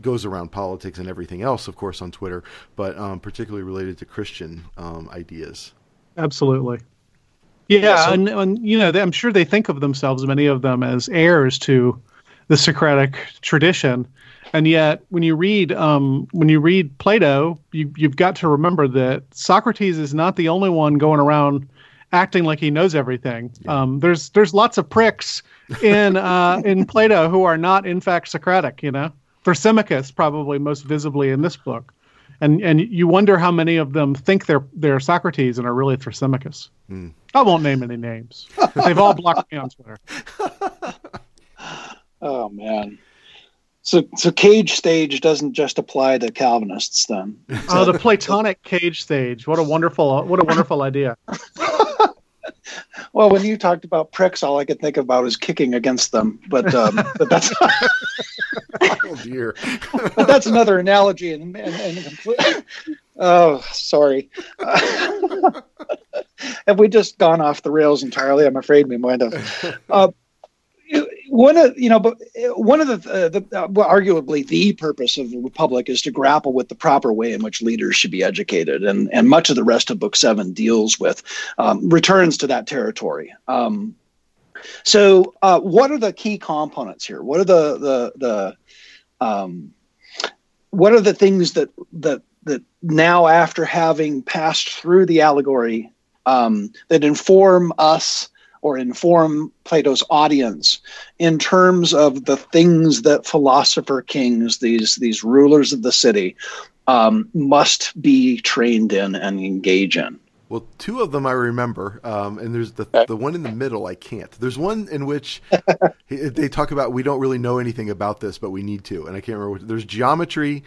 goes around politics and everything else of course on twitter but um, particularly related to christian um, ideas. Absolutely. Yeah, so, and, and you know i'm sure they think of themselves many of them as heirs to the socratic tradition and yet when you read um, when you read Plato, you, you've got to remember that Socrates is not the only one going around acting like he knows everything. Yeah. Um, there's there's lots of pricks in uh, in Plato who are not in fact Socratic. You know, Thrasymachus probably most visibly in this book, and and you wonder how many of them think they're they're Socrates and are really Thrasymachus. Mm. I won't name any names. They've all blocked me on Twitter. Oh man. So, so cage stage doesn't just apply to Calvinists, then. oh, the Platonic cage stage! What a wonderful, what a wonderful idea. well, when you talked about pricks, all I could think about is kicking against them. But, um, but that's oh dear. but that's another analogy, and, and, and oh, sorry. have we just gone off the rails entirely? I'm afraid we might have. Uh, one of you know, but uh, one of the, uh, the uh, well, arguably the purpose of the republic is to grapple with the proper way in which leaders should be educated, and and much of the rest of Book Seven deals with um, returns to that territory. Um, so, uh, what are the key components here? What are the the the um, what are the things that that that now, after having passed through the allegory, um, that inform us? Or inform Plato's audience in terms of the things that philosopher kings, these these rulers of the city, um, must be trained in and engage in. Well, two of them I remember, um, and there's the the one in the middle I can't. There's one in which they talk about we don't really know anything about this, but we need to, and I can't remember. What, there's geometry,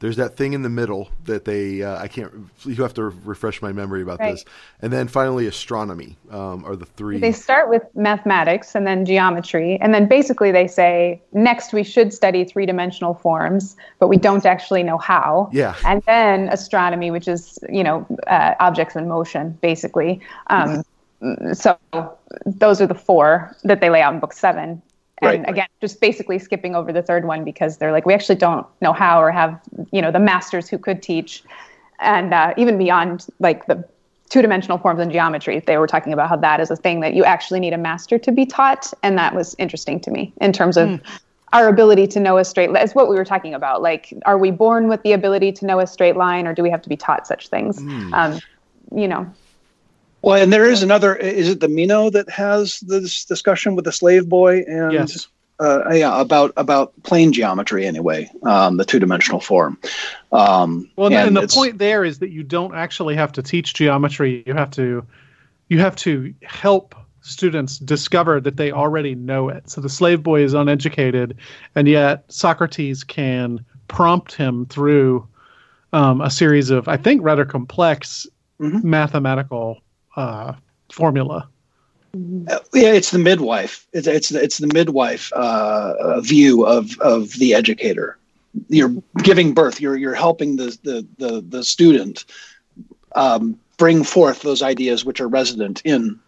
there's that thing in the middle that they uh, I can't. You have to refresh my memory about right. this, and then finally astronomy um, are the three. They start with mathematics and then geometry, and then basically they say next we should study three dimensional forms, but we don't actually know how. Yeah. And then astronomy, which is you know uh, objects in motion, basically. Um, so those are the four that they lay out in book seven and right. again just basically skipping over the third one because they're like we actually don't know how or have you know the masters who could teach and uh, even beyond like the two-dimensional forms in geometry they were talking about how that is a thing that you actually need a master to be taught and that was interesting to me in terms of mm. our ability to know a straight line is what we were talking about like are we born with the ability to know a straight line or do we have to be taught such things mm. um, you know well, and there is another. Is it the Meno that has this discussion with the slave boy and yes. uh, yeah about about plane geometry anyway, um, the two dimensional form. Um, well, and, and the point there is that you don't actually have to teach geometry. You have to you have to help students discover that they already know it. So the slave boy is uneducated, and yet Socrates can prompt him through um, a series of, I think, rather complex mm-hmm. mathematical uh, formula. Uh, yeah, it's the midwife. It's it's it's the midwife uh, view of of the educator. You're giving birth. You're you're helping the the the, the student um, bring forth those ideas which are resident in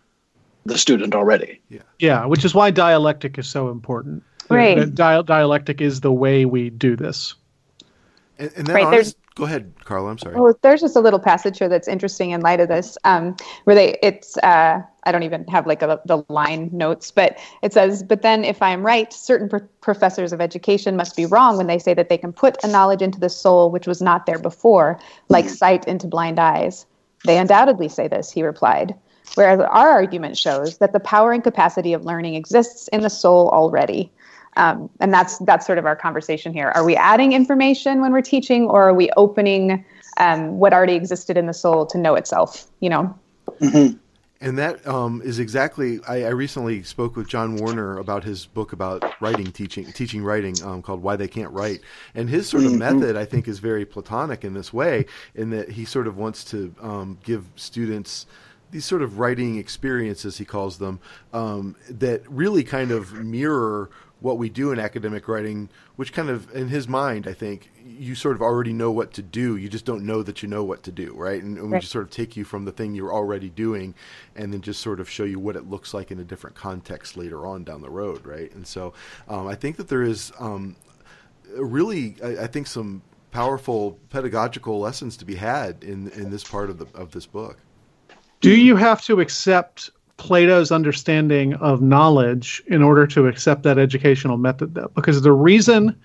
the student already. Yeah, yeah, which is why dialectic is so important. Right, Di- dialectic is the way we do this. And, and right, honest, Go ahead, Carla. I'm sorry. Well, there's just a little passage here that's interesting in light of this, um, where they it's uh, I don't even have like a, the line notes, but it says, but then if I'm right, certain pro- professors of education must be wrong when they say that they can put a knowledge into the soul which was not there before, like sight into blind eyes. They undoubtedly say this, he replied. Whereas our argument shows that the power and capacity of learning exists in the soul already. Um, and that's that's sort of our conversation here. Are we adding information when we're teaching, or are we opening um, what already existed in the soul to know itself? You know. Mm-hmm. And that um, is exactly. I, I, recently spoke with John Warner about his book about writing, teaching, teaching writing, um, called "Why They Can't Write." And his sort of mm-hmm. method, I think, is very Platonic in this way, in that he sort of wants to um, give students these sort of writing experiences, he calls them, um, that really kind of mirror what we do in academic writing, which kind of, in his mind, I think, you sort of already know what to do. You just don't know that you know what to do, right? And, and we just sort of take you from the thing you're already doing and then just sort of show you what it looks like in a different context later on down the road, right? And so um, I think that there is um, really, I, I, think, some powerful pedagogical lessons to be had in, in this part of, the, of this book. Do you have to accept Plato's understanding of knowledge in order to accept that educational method, though? Because the reason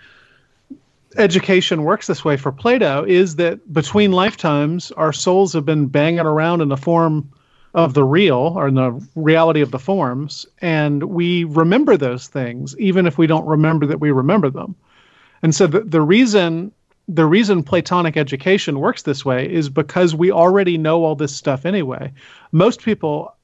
education works this way for Plato is that between lifetimes, our souls have been banging around in the form of the real or in the reality of the forms, and we remember those things, even if we don't remember that we remember them. And so the, the reason the reason Platonic education works this way is because we already know all this stuff anyway. Most people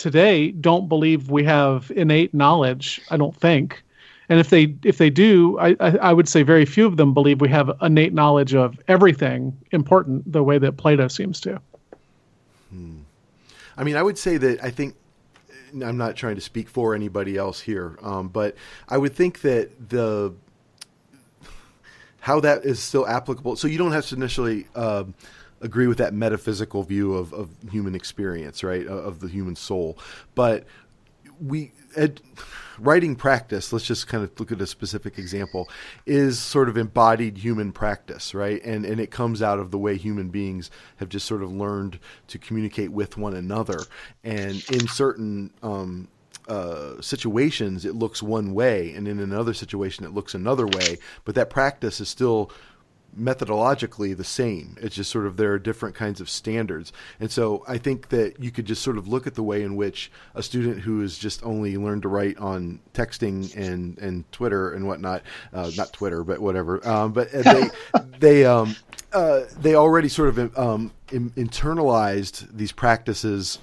today don't believe we have innate knowledge. I don't think, and if they if they do, I, I, I would say very few of them believe we have innate knowledge of everything important the way that Plato seems to. Hmm. I mean, I would say that I think I'm not trying to speak for anybody else here, um, but I would think that the how that is still applicable. So you don't have to initially. Agree with that metaphysical view of, of human experience, right, of the human soul. But we writing practice. Let's just kind of look at a specific example. Is sort of embodied human practice, right? And and it comes out of the way human beings have just sort of learned to communicate with one another. And in certain um, uh, situations, it looks one way, and in another situation, it looks another way. But that practice is still methodologically the same. It's just sort of there are different kinds of standards. And so I think that you could just sort of look at the way in which a student who has just only learned to write on texting and, and Twitter and whatnot, uh, not Twitter, but whatever, um, but they, they, um, uh, they already sort of um, in, internalized these practices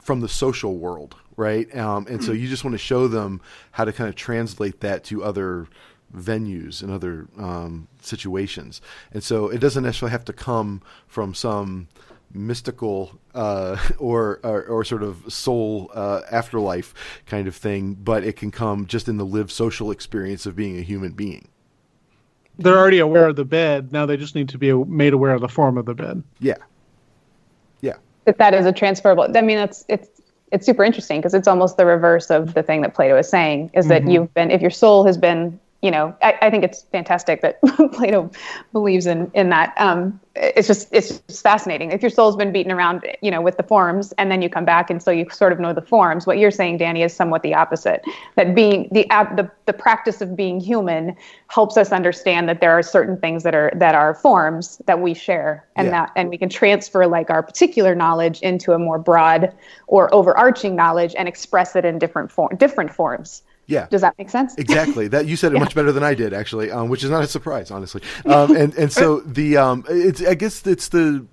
from the social world, right? Um, and so you just want to show them how to kind of translate that to other venues and other um, situations. And so it doesn't necessarily have to come from some mystical uh, or, or, or sort of soul uh, afterlife kind of thing, but it can come just in the lived social experience of being a human being. They're already aware of the bed. Now they just need to be made aware of the form of the bed. Yeah. Yeah. That that is a transferable. I mean, that's it's it's super interesting because it's almost the reverse of the thing that Plato is saying. Is that mm-hmm. you've been if your soul has been you know, I, I, think it's fantastic that Plato believes in in that. Um, it's just it's just fascinating. If your soul's been beaten around, you know, with the forms, and then you come back, and so you sort of know the forms. What you're saying, Danny, is somewhat the opposite. That being the the the practice of being human helps us understand that there are certain things that are that are forms that we share, and yeah. that and we can transfer like our particular knowledge into a more broad or overarching knowledge and express it in different form different forms. Yeah. Does that make sense? Exactly. That you said it yeah. much better than I did, actually, um, which is not a surprise, honestly. Um, and and so the um, it's I guess it's the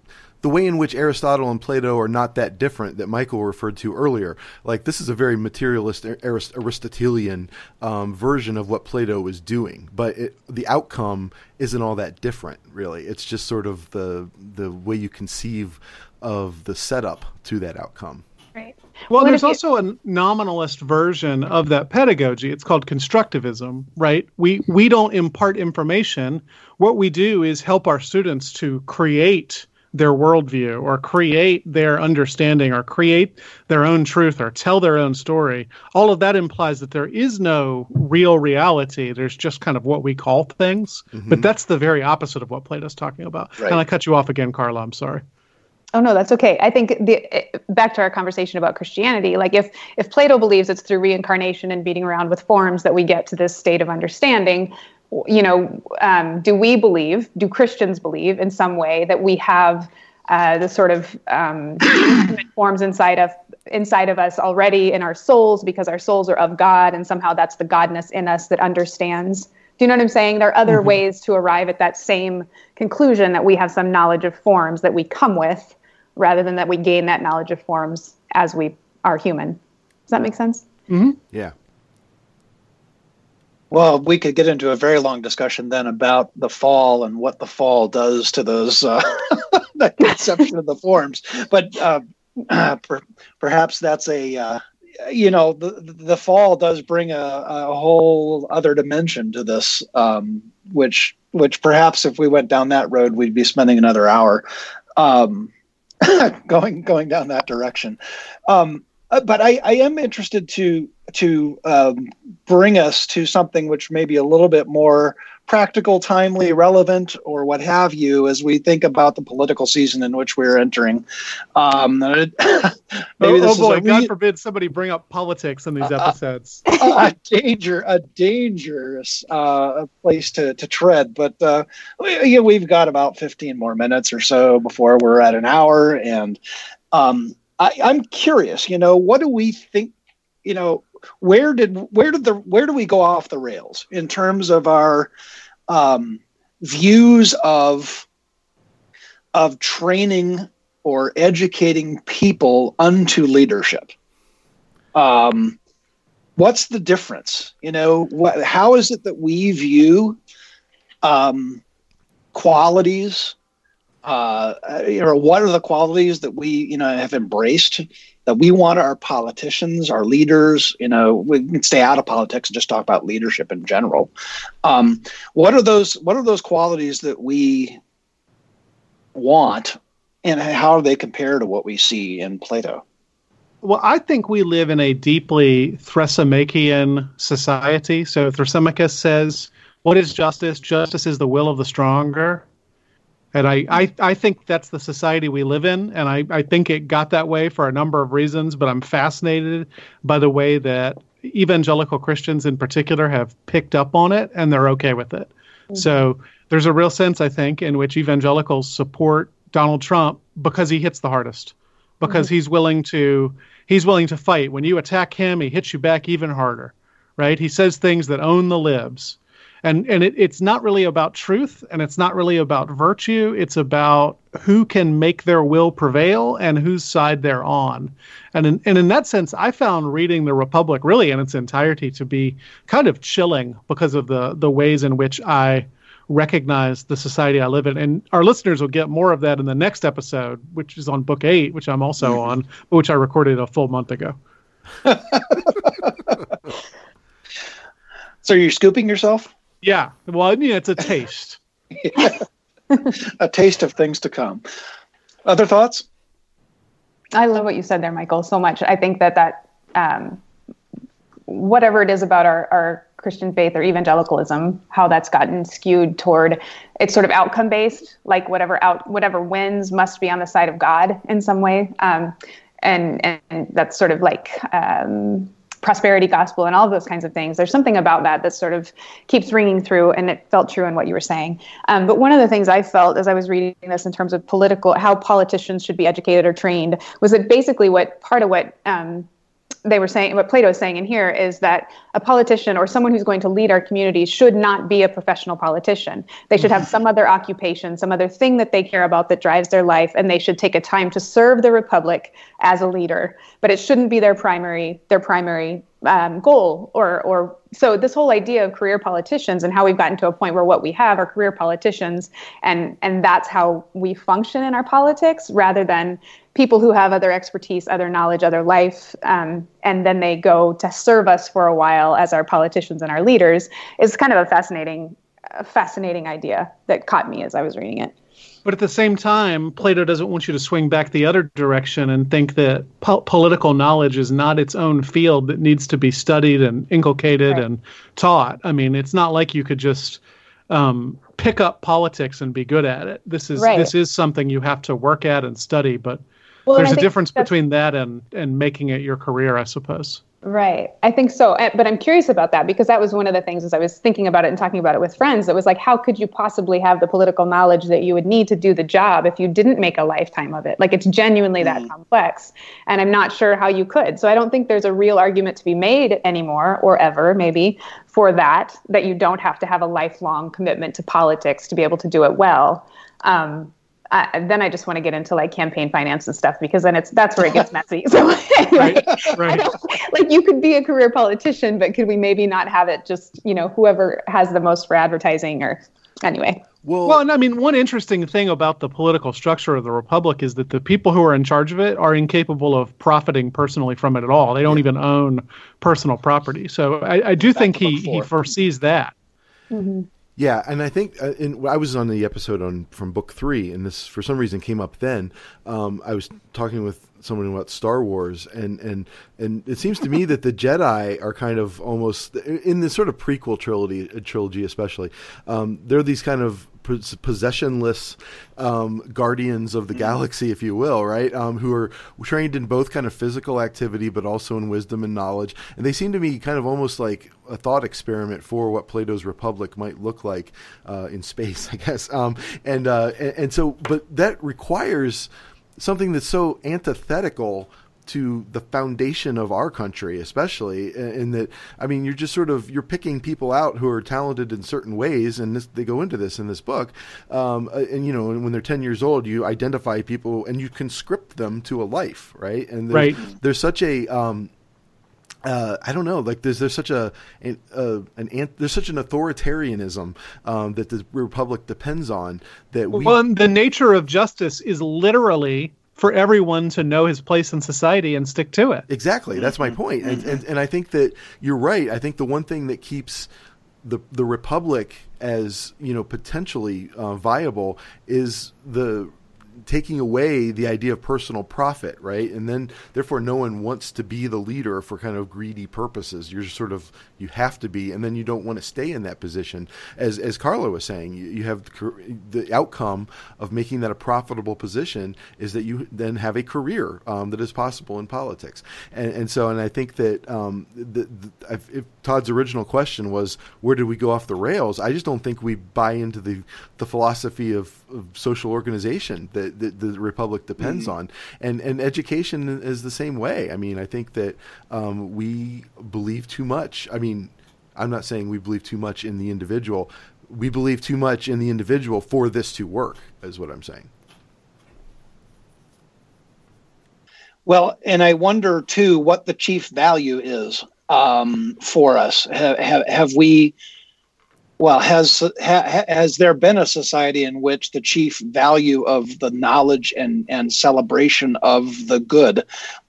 the way in which Aristotle and Plato are not that different that Michial referred to earlier. Like this is a very materialist Aristotelian um, version of what Plato was doing, but it, the outcome isn't all that different, really. It's just sort of the the way you conceive of the setup to that outcome. Right. Well, what there's also a nominalist version of that pedagogy. It's called constructivism, right? We we don't impart information. What we do is help our students to create their worldview or create their understanding or create their own truth or tell their own story. All of that implies that there is no real reality. There's just kind of what we call things. Mm-hmm. But that's the very opposite of what Plato's talking about. Right. And I cut you off again, Carla. I'm sorry. Oh no, that's okay. I think the back to our conversation about Christianity, like if if Plato believes it's through reincarnation and beating around with forms that we get to this state of understanding, you know, um, do we believe, do Christians believe in some way that we have uh, the sort of um, forms inside of inside of us already in our souls because our souls are of God and somehow that's the godness in us that understands do you know what I'm saying? There are other mm-hmm. ways to arrive at that same conclusion that we have some knowledge of forms that we come with rather than that we gain that knowledge of forms as we are human. Does that make sense? Mm-hmm. Yeah. Well, we could get into a very long discussion then about the fall and what the fall does to those uh, that conception of the forms. But uh, uh, per, perhaps that's a uh, you know the the fall does bring a, a whole other dimension to this, um, which which perhaps if we went down that road, we'd be spending another hour um, going going down that direction. Um, uh, but I, I, am interested to to um, bring us to something which may be a little bit more practical, timely, relevant, or what have you, as we think about the political season in which we're entering. Um, maybe oh, oh boy, God forbid somebody bring up politics in these uh, uh episodes. a, danger, a dangerous uh, place to, to tread. But uh, we, we've got about 15 more minutes or so before we're at an hour, and um, I, I'm curious, you know, what do we think, you know, where did where did the where do we go off the rails in terms of our um, views of of training or educating people unto leadership? Um, what's the difference? You know, what, how is it that we view um, qualities uh, or what are the qualities that we you know have embraced that we want our politicians our leaders you know we can stay out of politics and just talk about leadership in general um, what are those what are those qualities that we want and how do they compare to what we see in plato well, I think we live in a deeply Thrasymachean society. So Thrasymachus says, What is justice? Justice is the will of the stronger. And I, I, I think that's the society we live in. And I, I think it got that way for a number of reasons, but I'm fascinated by the way that evangelical Christians in particular have picked up on it and they're okay with it. Mm-hmm. So there's a real sense, I think, in which evangelicals support Donald Trump because he hits the hardest, because mm-hmm. he's willing to he's willing to fight. When you attack him, he hits you back even harder, right? He says things that own the libs and and it, it's not really about truth and it's not really about virtue. It's about who can make their will prevail and whose side they're on. And in, and in that sense i found reading the republic really in its entirety to be kind of chilling because of the the ways in which i recognize the society i live in. And our listeners will get more of that in the next episode which is on book eight which i'm also on which i recorded a full month ago. So you're you scooping yourself yeah. Well, yeah, it's a taste. a taste of things to come. Other thoughts? I love what you said there, Michial, so much. I think that that um, whatever it is about our, our Christian faith or evangelicalism, how that's gotten skewed toward it's sort of outcome based, like whatever out whatever wins must be on the side of God in some way, um, and and that's sort of like um, prosperity gospel and all those kinds of things. There's something about that that sort of keeps ringing through, and it felt true in what you were saying. Um, but one of the things I felt as I was reading this in terms of political, how politicians should be educated or trained, was that basically what part of what um, they were saying what Plato is saying in here is that a politician or someone who's going to lead our community should not be a professional politician. They should have some other occupation, some other thing that they care about that drives their life, and they should take a time to serve the republic as a leader. But it shouldn't be their primary their primary um, goal or or so this whole idea of career politicians and how we've gotten to a point where what we have are career politicians and and that's how we function in our politics rather than people who have other expertise other knowledge other life um, and then they go to serve us for a while as our politicians and our leaders is kind of a fascinating a fascinating idea that caught me as i was reading it but at the same time, Plato doesn't want you to swing back the other direction and think that po- political knowledge is not its own field that needs to be studied and inculcated right. and taught. I mean, it's not like you could just um, pick up politics and be good at it. This is right. this is something you have to work at and study. But well, there's a difference between that and and making it your career, I suppose. Right. I think so. But I'm curious about that because that was one of the things as I was thinking about it and talking about it with friends. It was like, how could you possibly have the political knowledge that you would need to do the job if you didn't make a lifetime of it? Like, it's genuinely that mm. complex. And I'm not sure how you could. So I don't think there's a real argument to be made anymore or ever, maybe, for that, that you don't have to have a lifelong commitment to politics to be able to do it well. Um, uh, then I just want to get into like campaign finance and stuff because then it's that's where it gets messy. So anyway, right, right. like you could be a career politician, but could we maybe not have it just you know whoever has the most for advertising or anyway. Well, well, and I mean, one interesting thing about the political structure of the republic is that the people who are in charge of it are incapable of profiting personally from it at all. They don't yeah. even own personal property. So I, I do think he, he foresees that. Mm-hmm. Yeah, and I think uh, in, I was on the episode on from book three, and this for some reason came up then. Um, I was talking with someone about Star Wars, and and and it seems to me that the Jedi are kind of almost in this sort of prequel trilogy, trilogy especially. Um, they're these kind of possessionless um, guardians of the mm-hmm. galaxy, if you will, right? Um, who are trained in both kind of physical activity, but also in wisdom and knowledge. And they seem to me kind of almost like a thought experiment for what Plato's Republic might look like uh, in space, I guess. Um, and, uh, and and so, but that requires something that's so antithetical to the foundation of our country, especially in that. I mean, you're just sort of you're picking people out who are talented in certain ways, and this, they go into this in this book. Um, uh, and you know, when they're ten years old, you identify people and you conscript them to a life, right? And there's, right. there's such a um, uh, I don't know. Like there's there's such a an, uh, an there's such an authoritarianism um, that the republic depends on that we. Well, the nature of justice is literally for everyone to know his place in society and stick to it. Exactly. That's my point. And, and, and I think that you're right. I think the one thing that keeps the the republic as you know potentially uh, viable is the taking away the idea of personal profit, right? And then therefore no one wants to be the leader for kind of greedy purposes. You're sort of you have to be, and then you don't want to stay in that position. As as Carla was saying, you, you have the outcome of making that a profitable position is that you then have a career um, that is possible in politics. And, and so, and I think that um, the, the, if Todd's original question was where did we go off the rails, I just don't think we buy into the the philosophy of, of social organization that that, the republic depends mm-hmm. on, and and education is the same way. I mean, I think that um, we believe too much. I mean, I'm not saying we believe too much in the individual. We believe too much in the individual for this to work. Is what I'm saying. Well, and I wonder too what the chief value is um, for us. Have, have, have we well has ha, has there been a society in which the chief value of the knowledge and and celebration of the good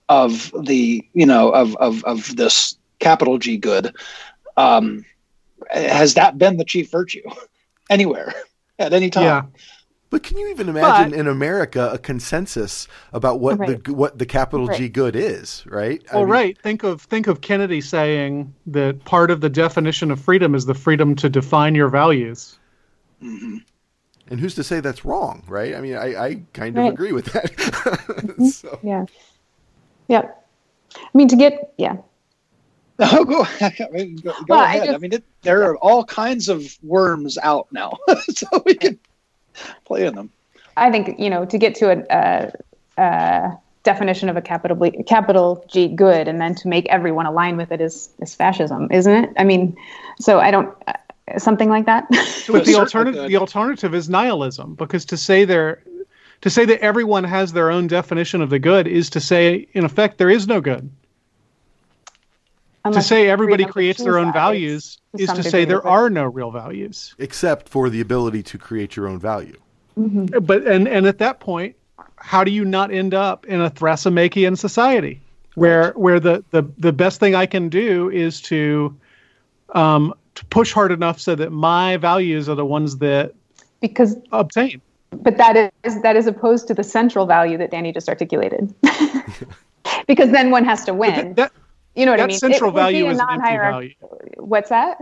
of the you know of of of this capital G good um, has that been the chief virtue anywhere at any time yeah but can you even imagine but, in America a consensus about what right. the what the capital right. G good is, right? Well, I mean, right. Think of think of Kennedy saying that part of the definition of freedom is the freedom to define your values. Mm-hmm. And who's to say that's wrong, right? I mean, I, I kind of right. agree with that. mm-hmm. so. Yeah. Yeah. I mean, to get yeah. Oh, go, go, go well, ahead. I, just, I mean, it, there yeah. are all kinds of worms out now, so we can play in them. I think you know to get to a, a, a definition of a capital capital G good, and then to make everyone align with it is is fascism, isn't it? I mean, so I don't uh, something like that. but the alternative the alternative is nihilism, because to say there to say that everyone has their own definition of the good is to say, in effect, there is no good. Unless to say everybody creates their own values is to say there are no real values, except for the ability to create your own value. Mm-hmm. But and and at that point, how do you not end up in a Thrasymachean society where right. where the, the the best thing I can do is to um, to push hard enough so that my values are the ones that because obtain. But that is that is opposed to the central value that Danny just articulated. because then one has to win. That, that, you know what that I mean? central it value is an empty value. What's that?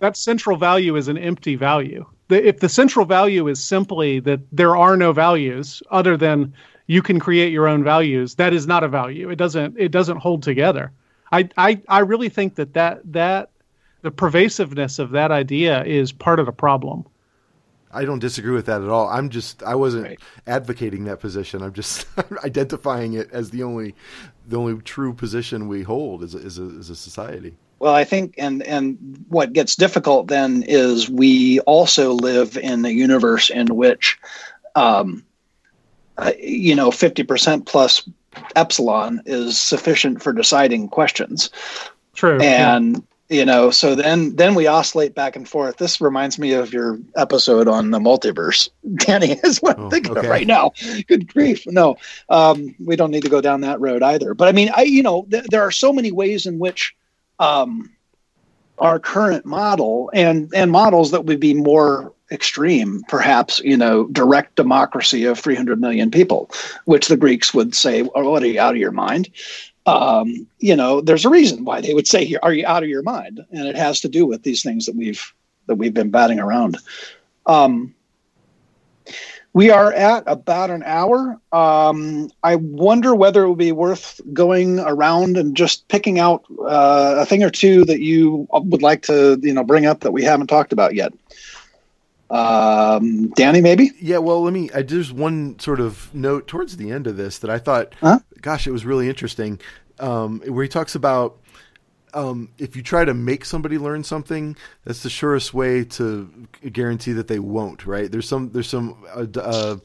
That central value is an empty value. The, if the central value is simply that there are no values other than you can create your own values, that is not a value. It doesn't. It doesn't hold together. I I, I really think that that that the pervasiveness of that idea is part of the problem. I don't disagree with that at all. I'm just I wasn't right. advocating that position. I'm just identifying it as the only the only true position we hold as a, as a, as a society. Well, I think, and and what gets difficult then is we also live in a universe in which um, uh, you know, 50% plus epsilon is sufficient for deciding questions. True. And, yeah. You know, so then then we oscillate back and forth. This reminds me of your episode on the multiverse. Danny is what I'm oh, thinking okay. of right now. Good grief. No, um, we don't need to go down that road either. But I mean, I, you know, th- there are so many ways in which um, our current model and and models that would be more extreme, perhaps, you know, direct democracy of 300 million people, which the Greeks would say, oh, what are you out of your mind? Um, you know, there's a reason why they would say, here, are you out of your mind? And it has to do with these things that we've, that we've been batting around. Um, we are at about an hour. Um, I wonder whether it would be worth going around and just picking out uh, a thing or two that you would like to, you know, bring up that we haven't talked about yet. Um, Danny, maybe? Yeah, well, let me. I, there's one sort of note towards the end of this that I thought, huh? gosh, it was really interesting, um, where he talks about um, if you try to make somebody learn something, that's the surest way to guarantee that they won't. Right? There's some there's some uh, uh,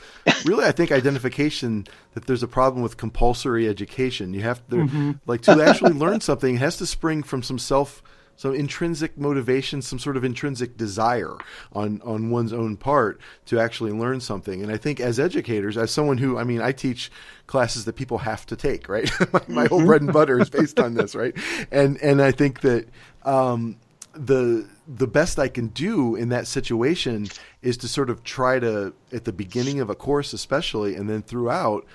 really I think identification that there's a problem with compulsory education. You have to mm-hmm. like to actually learn something has to spring from some self some intrinsic motivation, some sort of intrinsic desire on on one's own part to actually learn something. And I think as educators, as someone who, I mean, I teach classes that people have to take, right? my, my whole bread and butter is based on this, right? And and I think that um, the the best I can do in that situation is to sort of try to at the beginning of a course, especially, and then throughout,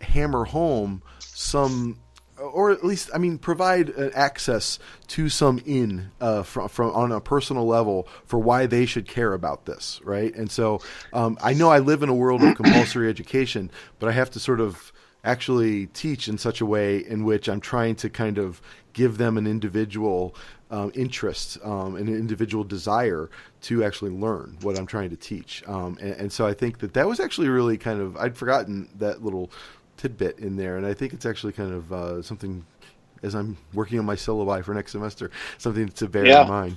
hammer home some or at least I mean provide access to some in uh, from, from on a personal level for why they should care about this, right? And so um, I know I live in a world of compulsory education, but I have to sort of actually teach in such a way in which I'm trying to kind of give them an individual um, interest, um, an individual desire to actually learn what I'm trying to teach. Um, and, and, so I think that that was actually really kind of I'd forgotten that little tidbit in there, and I think it's actually kind of uh, something as I'm working on my syllabi for next semester, something to bear yeah. in mind.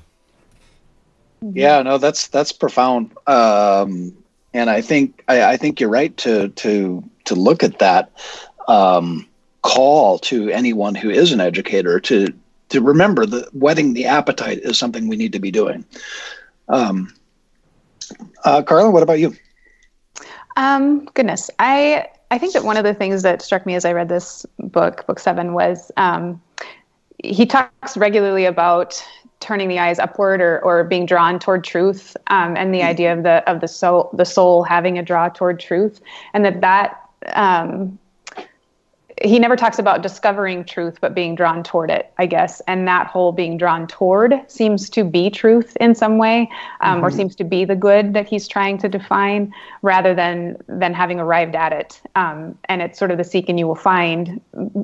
Yeah, no, that's that's profound, um, and I think I, I, think you're right to to to look at that um, call to anyone who is an educator to to remember that whetting the appetite is something we need to be doing. Um, uh, Carla, what about you? Um, goodness, I I think that one of the things that struck me as I read this book, book seven, was um, he talks regularly about turning the eyes upward or, or being drawn toward truth, um, and the idea of the of the soul the soul having a draw toward truth, and that that um, he never talks about discovering truth but being drawn toward it i guess. And that whole being drawn toward seems to be truth in some way um, mm-hmm. or seems to be the good that he's trying to define rather than than having arrived at it. Um, and it's sort of the seek and you will find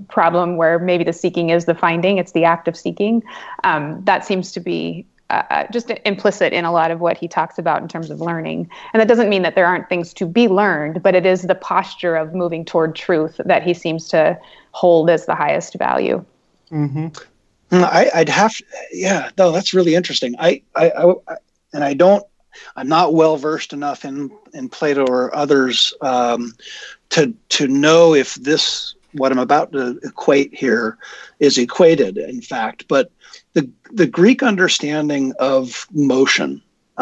problem where maybe the seeking is the finding it's the act of seeking. Um, that seems to be uh, uh, just implicit in a lot of what he talks about in terms of learning. And that doesn't mean that there aren't things to be learned, but it is the posture of moving toward truth that he seems to hold as the highest value. Mm-hmm. Mm, I, would have, yeah, no, that's really interesting. I, I, I, and I don't, I'm not well versed enough in in Plato or others um, to to know if this what I'm about to equate here is equated, in fact. But the the Greek understanding of motion uh,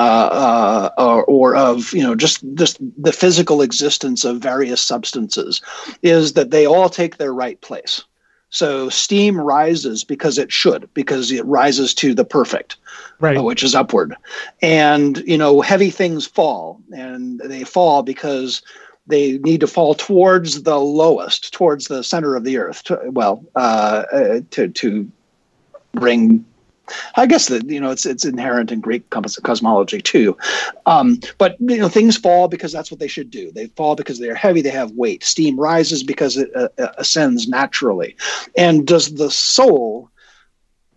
uh, or, or, of you know just just the physical existence of various substances is that they all take their right place. So steam rises because it should, because it rises to the perfect, right. uh, which is upward, and you know heavy things fall, and they fall because they need to fall towards the lowest, towards the center of the earth. To, well, uh, to to bring I guess that you know it's it's inherent in Greek cosmology too, um, but you know things fall because that's what they should do. They fall because they are heavy. They have weight. Steam rises because it uh, uh ascends naturally. And does the soul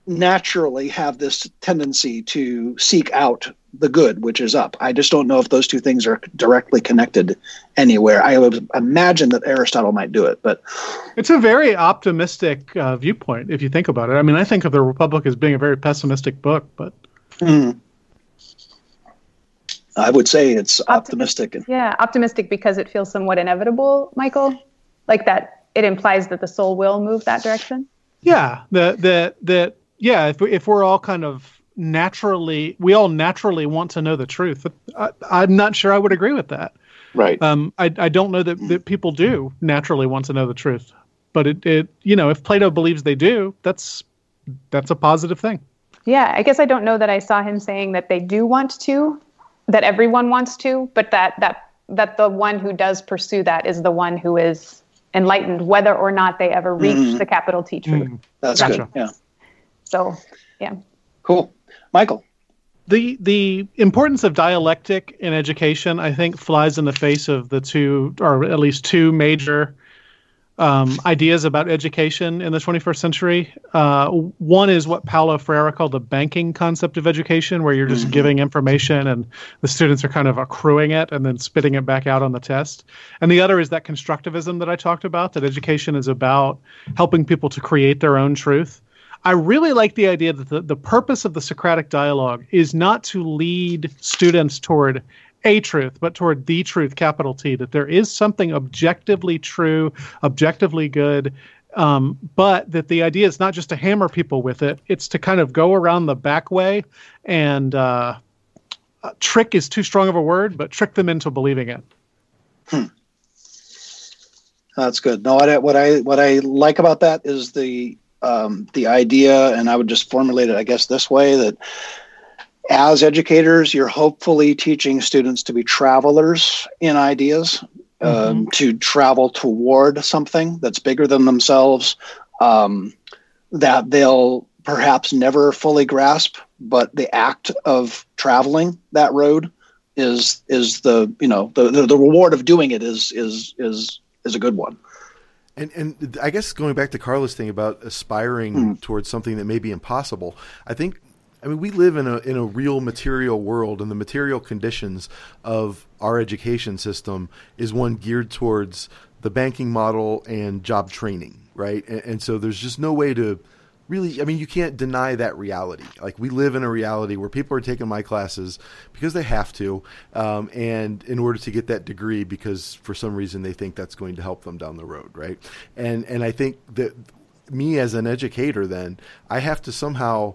naturally have this tendency to seek out the good, which is up. I just don't know if those two things are directly connected anywhere. I would imagine that Aristotle might do it, but it's a very optimistic uh, viewpoint if you think about it. I mean, I think of the Republic as being a very pessimistic book, but. Mm. I would say it's optimistic. optimistic. Yeah, optimistic because it feels somewhat inevitable, Michial. Like that, it implies that the soul will move that direction. Yeah, that that that yeah. If if we're all kind of naturally, we all naturally want to know the truth. I, I'm not sure I would agree with that. Right. Um, I I don't know that that people do naturally want to know the truth, but it it you know if Plato believes they do, that's that's a positive thing. Yeah, I guess I don't know that I saw him saying that they do want to, that everyone wants to, but that that that the one who does pursue that is the one who is enlightened, whether or not they ever reach mm. the capital T truth. Mm. That's gotcha. good. Yeah. So, yeah. Cool, Michial. The the importance of dialectic in education, I think, flies in the face of the two, or at least two major um, ideas about education in the 21st century. Uh, one is what Paulo Freire called the banking concept of education, where you're just mm-hmm. giving information and the students are kind of accruing it and then spitting it back out on the test. And the other is that constructivism that I talked about, that education is about helping people to create their own truth. I really like the idea that the, the purpose of the Socratic dialogue is not to lead students toward a truth, but toward the truth, capital T, that there is something objectively true, objectively good, um, but that the idea is not just to hammer people with it, it's to kind of go around the back way and uh, trick is too strong of a word, but trick them into believing it. Hmm. That's good. No, I, what I what I like about that is the um, the idea, and I would just formulate it, I guess, this way that as educators, you're hopefully teaching students to be travelers in ideas, um, mm-hmm. um, to travel toward something that's bigger than themselves, um, that they'll perhaps never fully grasp, but the act of traveling that road is is the you know the, the, the reward of doing it is is is is a good one. And and I guess going back to Carla's thing about aspiring mm. towards something that may be impossible, I think I mean, we live in a in a real material world, and the material conditions of our education system is one geared towards the banking model and job training, right? And, and, so there's just no way to really. I mean, you can't deny that reality. Like we live in a reality where people are taking my classes because they have to, um, and in order to get that degree, because for some reason they think that's going to help them down the road, right? And and I think that me as an educator, then I have to somehow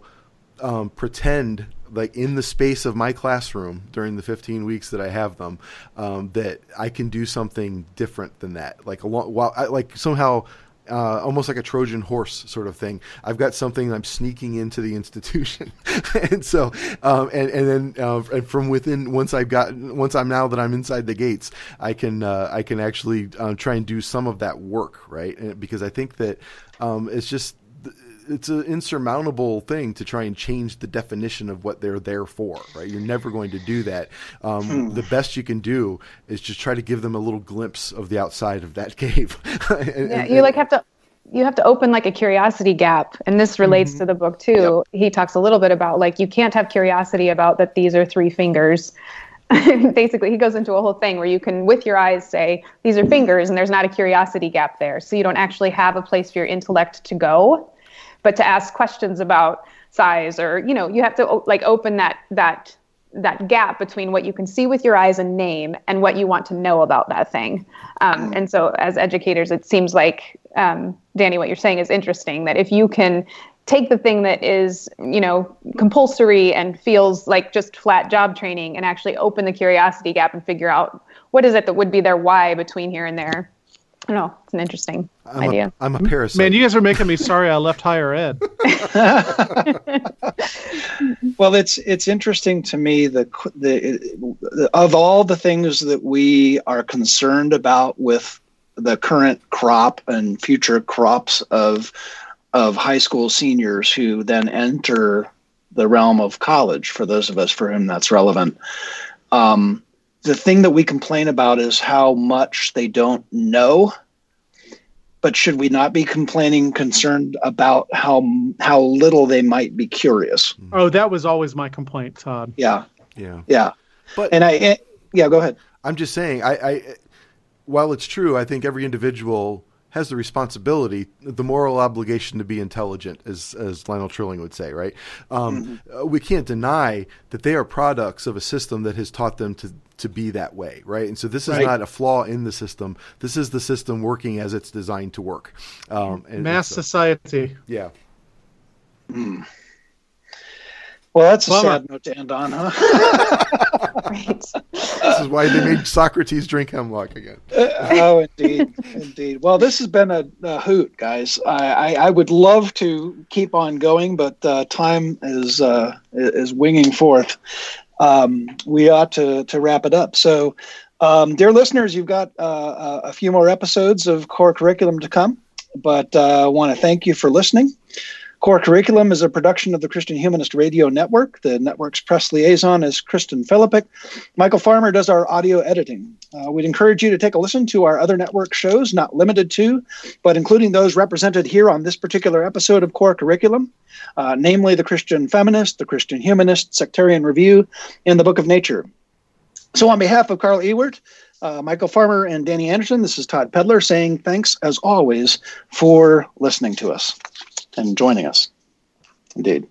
um, pretend like in the space of my classroom during the 15 weeks that I have them um, that I can do something different than that like a long, while I, like somehow uh, almost like a Trojan horse sort of thing. I've got something I'm sneaking into the institution, and so um, and and then uh, and from within once I've got once I'm now that I'm inside the gates, I can uh, I can actually uh, try and do some of that work right and, because I think that um, it's just it's an insurmountable thing to try and change the definition of what they're there for, right? You're never going to do that. Um, hmm. The best you can do is just try to give them a little glimpse of the outside of that cave. and, yeah, you like have to you have to open like a curiosity gap and this relates mm-hmm. to the book too yep. he talks a little bit about like you can't have curiosity about that these are three fingers basically he goes into a whole thing where you can with your eyes say these are fingers and there's not a curiosity gap there so you don't actually have a place for your intellect to go but to ask questions about size or you know you have to like open that that that gap between what you can see with your eyes and name and what you want to know about that thing. Um, and so as educators it seems like um, danny what you're saying is interesting that if you can take the thing that is you know compulsory and feels like just flat job training and actually open the curiosity gap and figure out what is it that would be their why between here and there I don't know. It's an interesting I'm idea. A, I'm a parasite. Man, you guys are making me sorry I left higher ed. well, it's it's interesting to me the, the the of all the things that we are concerned about with the current crop and future crops of of high school seniors who then enter the realm of college for those of us for whom that's relevant. Um, the thing that we complain about is how much they don't know. But should we not be complaining concerned about how how little they might be curious? Mm-hmm. Oh that was always my complaint todd. Yeah. Yeah. Yeah. But and i it, yeah go ahead. I'm just saying i i while it's true i think every individual has the responsibility, the moral obligation to be intelligent, as as Lionel Trilling would say, right? Um, mm-hmm. Uh, we can't deny that they are products of a system that has taught them to to be that way, right? And so this is right. not a flaw in the system. This is the system working as it's designed to work. Um, and, Mass and so, society. Yeah. Mm. Well, that's a sad note to end on, huh? right. This is why they made Socrates drink hemlock again. Uh, oh, indeed, indeed. Well, this has been a, a hoot, guys. I, I, I, would love to keep on going, but uh, time is uh, is winging forth. Um, we ought to to wrap it up. So, um, dear listeners, you've got uh, a few more episodes of core curriculum to come, but I uh, want to thank you for listening. Core Curriculum is a production of the Christian Humanist Radio Network. The network's press liaison is Kristen Philippic. Michial Farmer does our audio editing. Uh, we'd encourage you to take a listen to our other network shows, not limited to, but including those represented here on this particular episode of Core Curriculum, uh, namely the Christian Feminist, the Christian Humanist, Sectarian Review, and the Book of Nature. So, on behalf of Carla Ewert, uh, Michial Farmer, and Danny Anderson, this is Todd Pedlar saying thanks as always for listening to us and joining us. Indeed.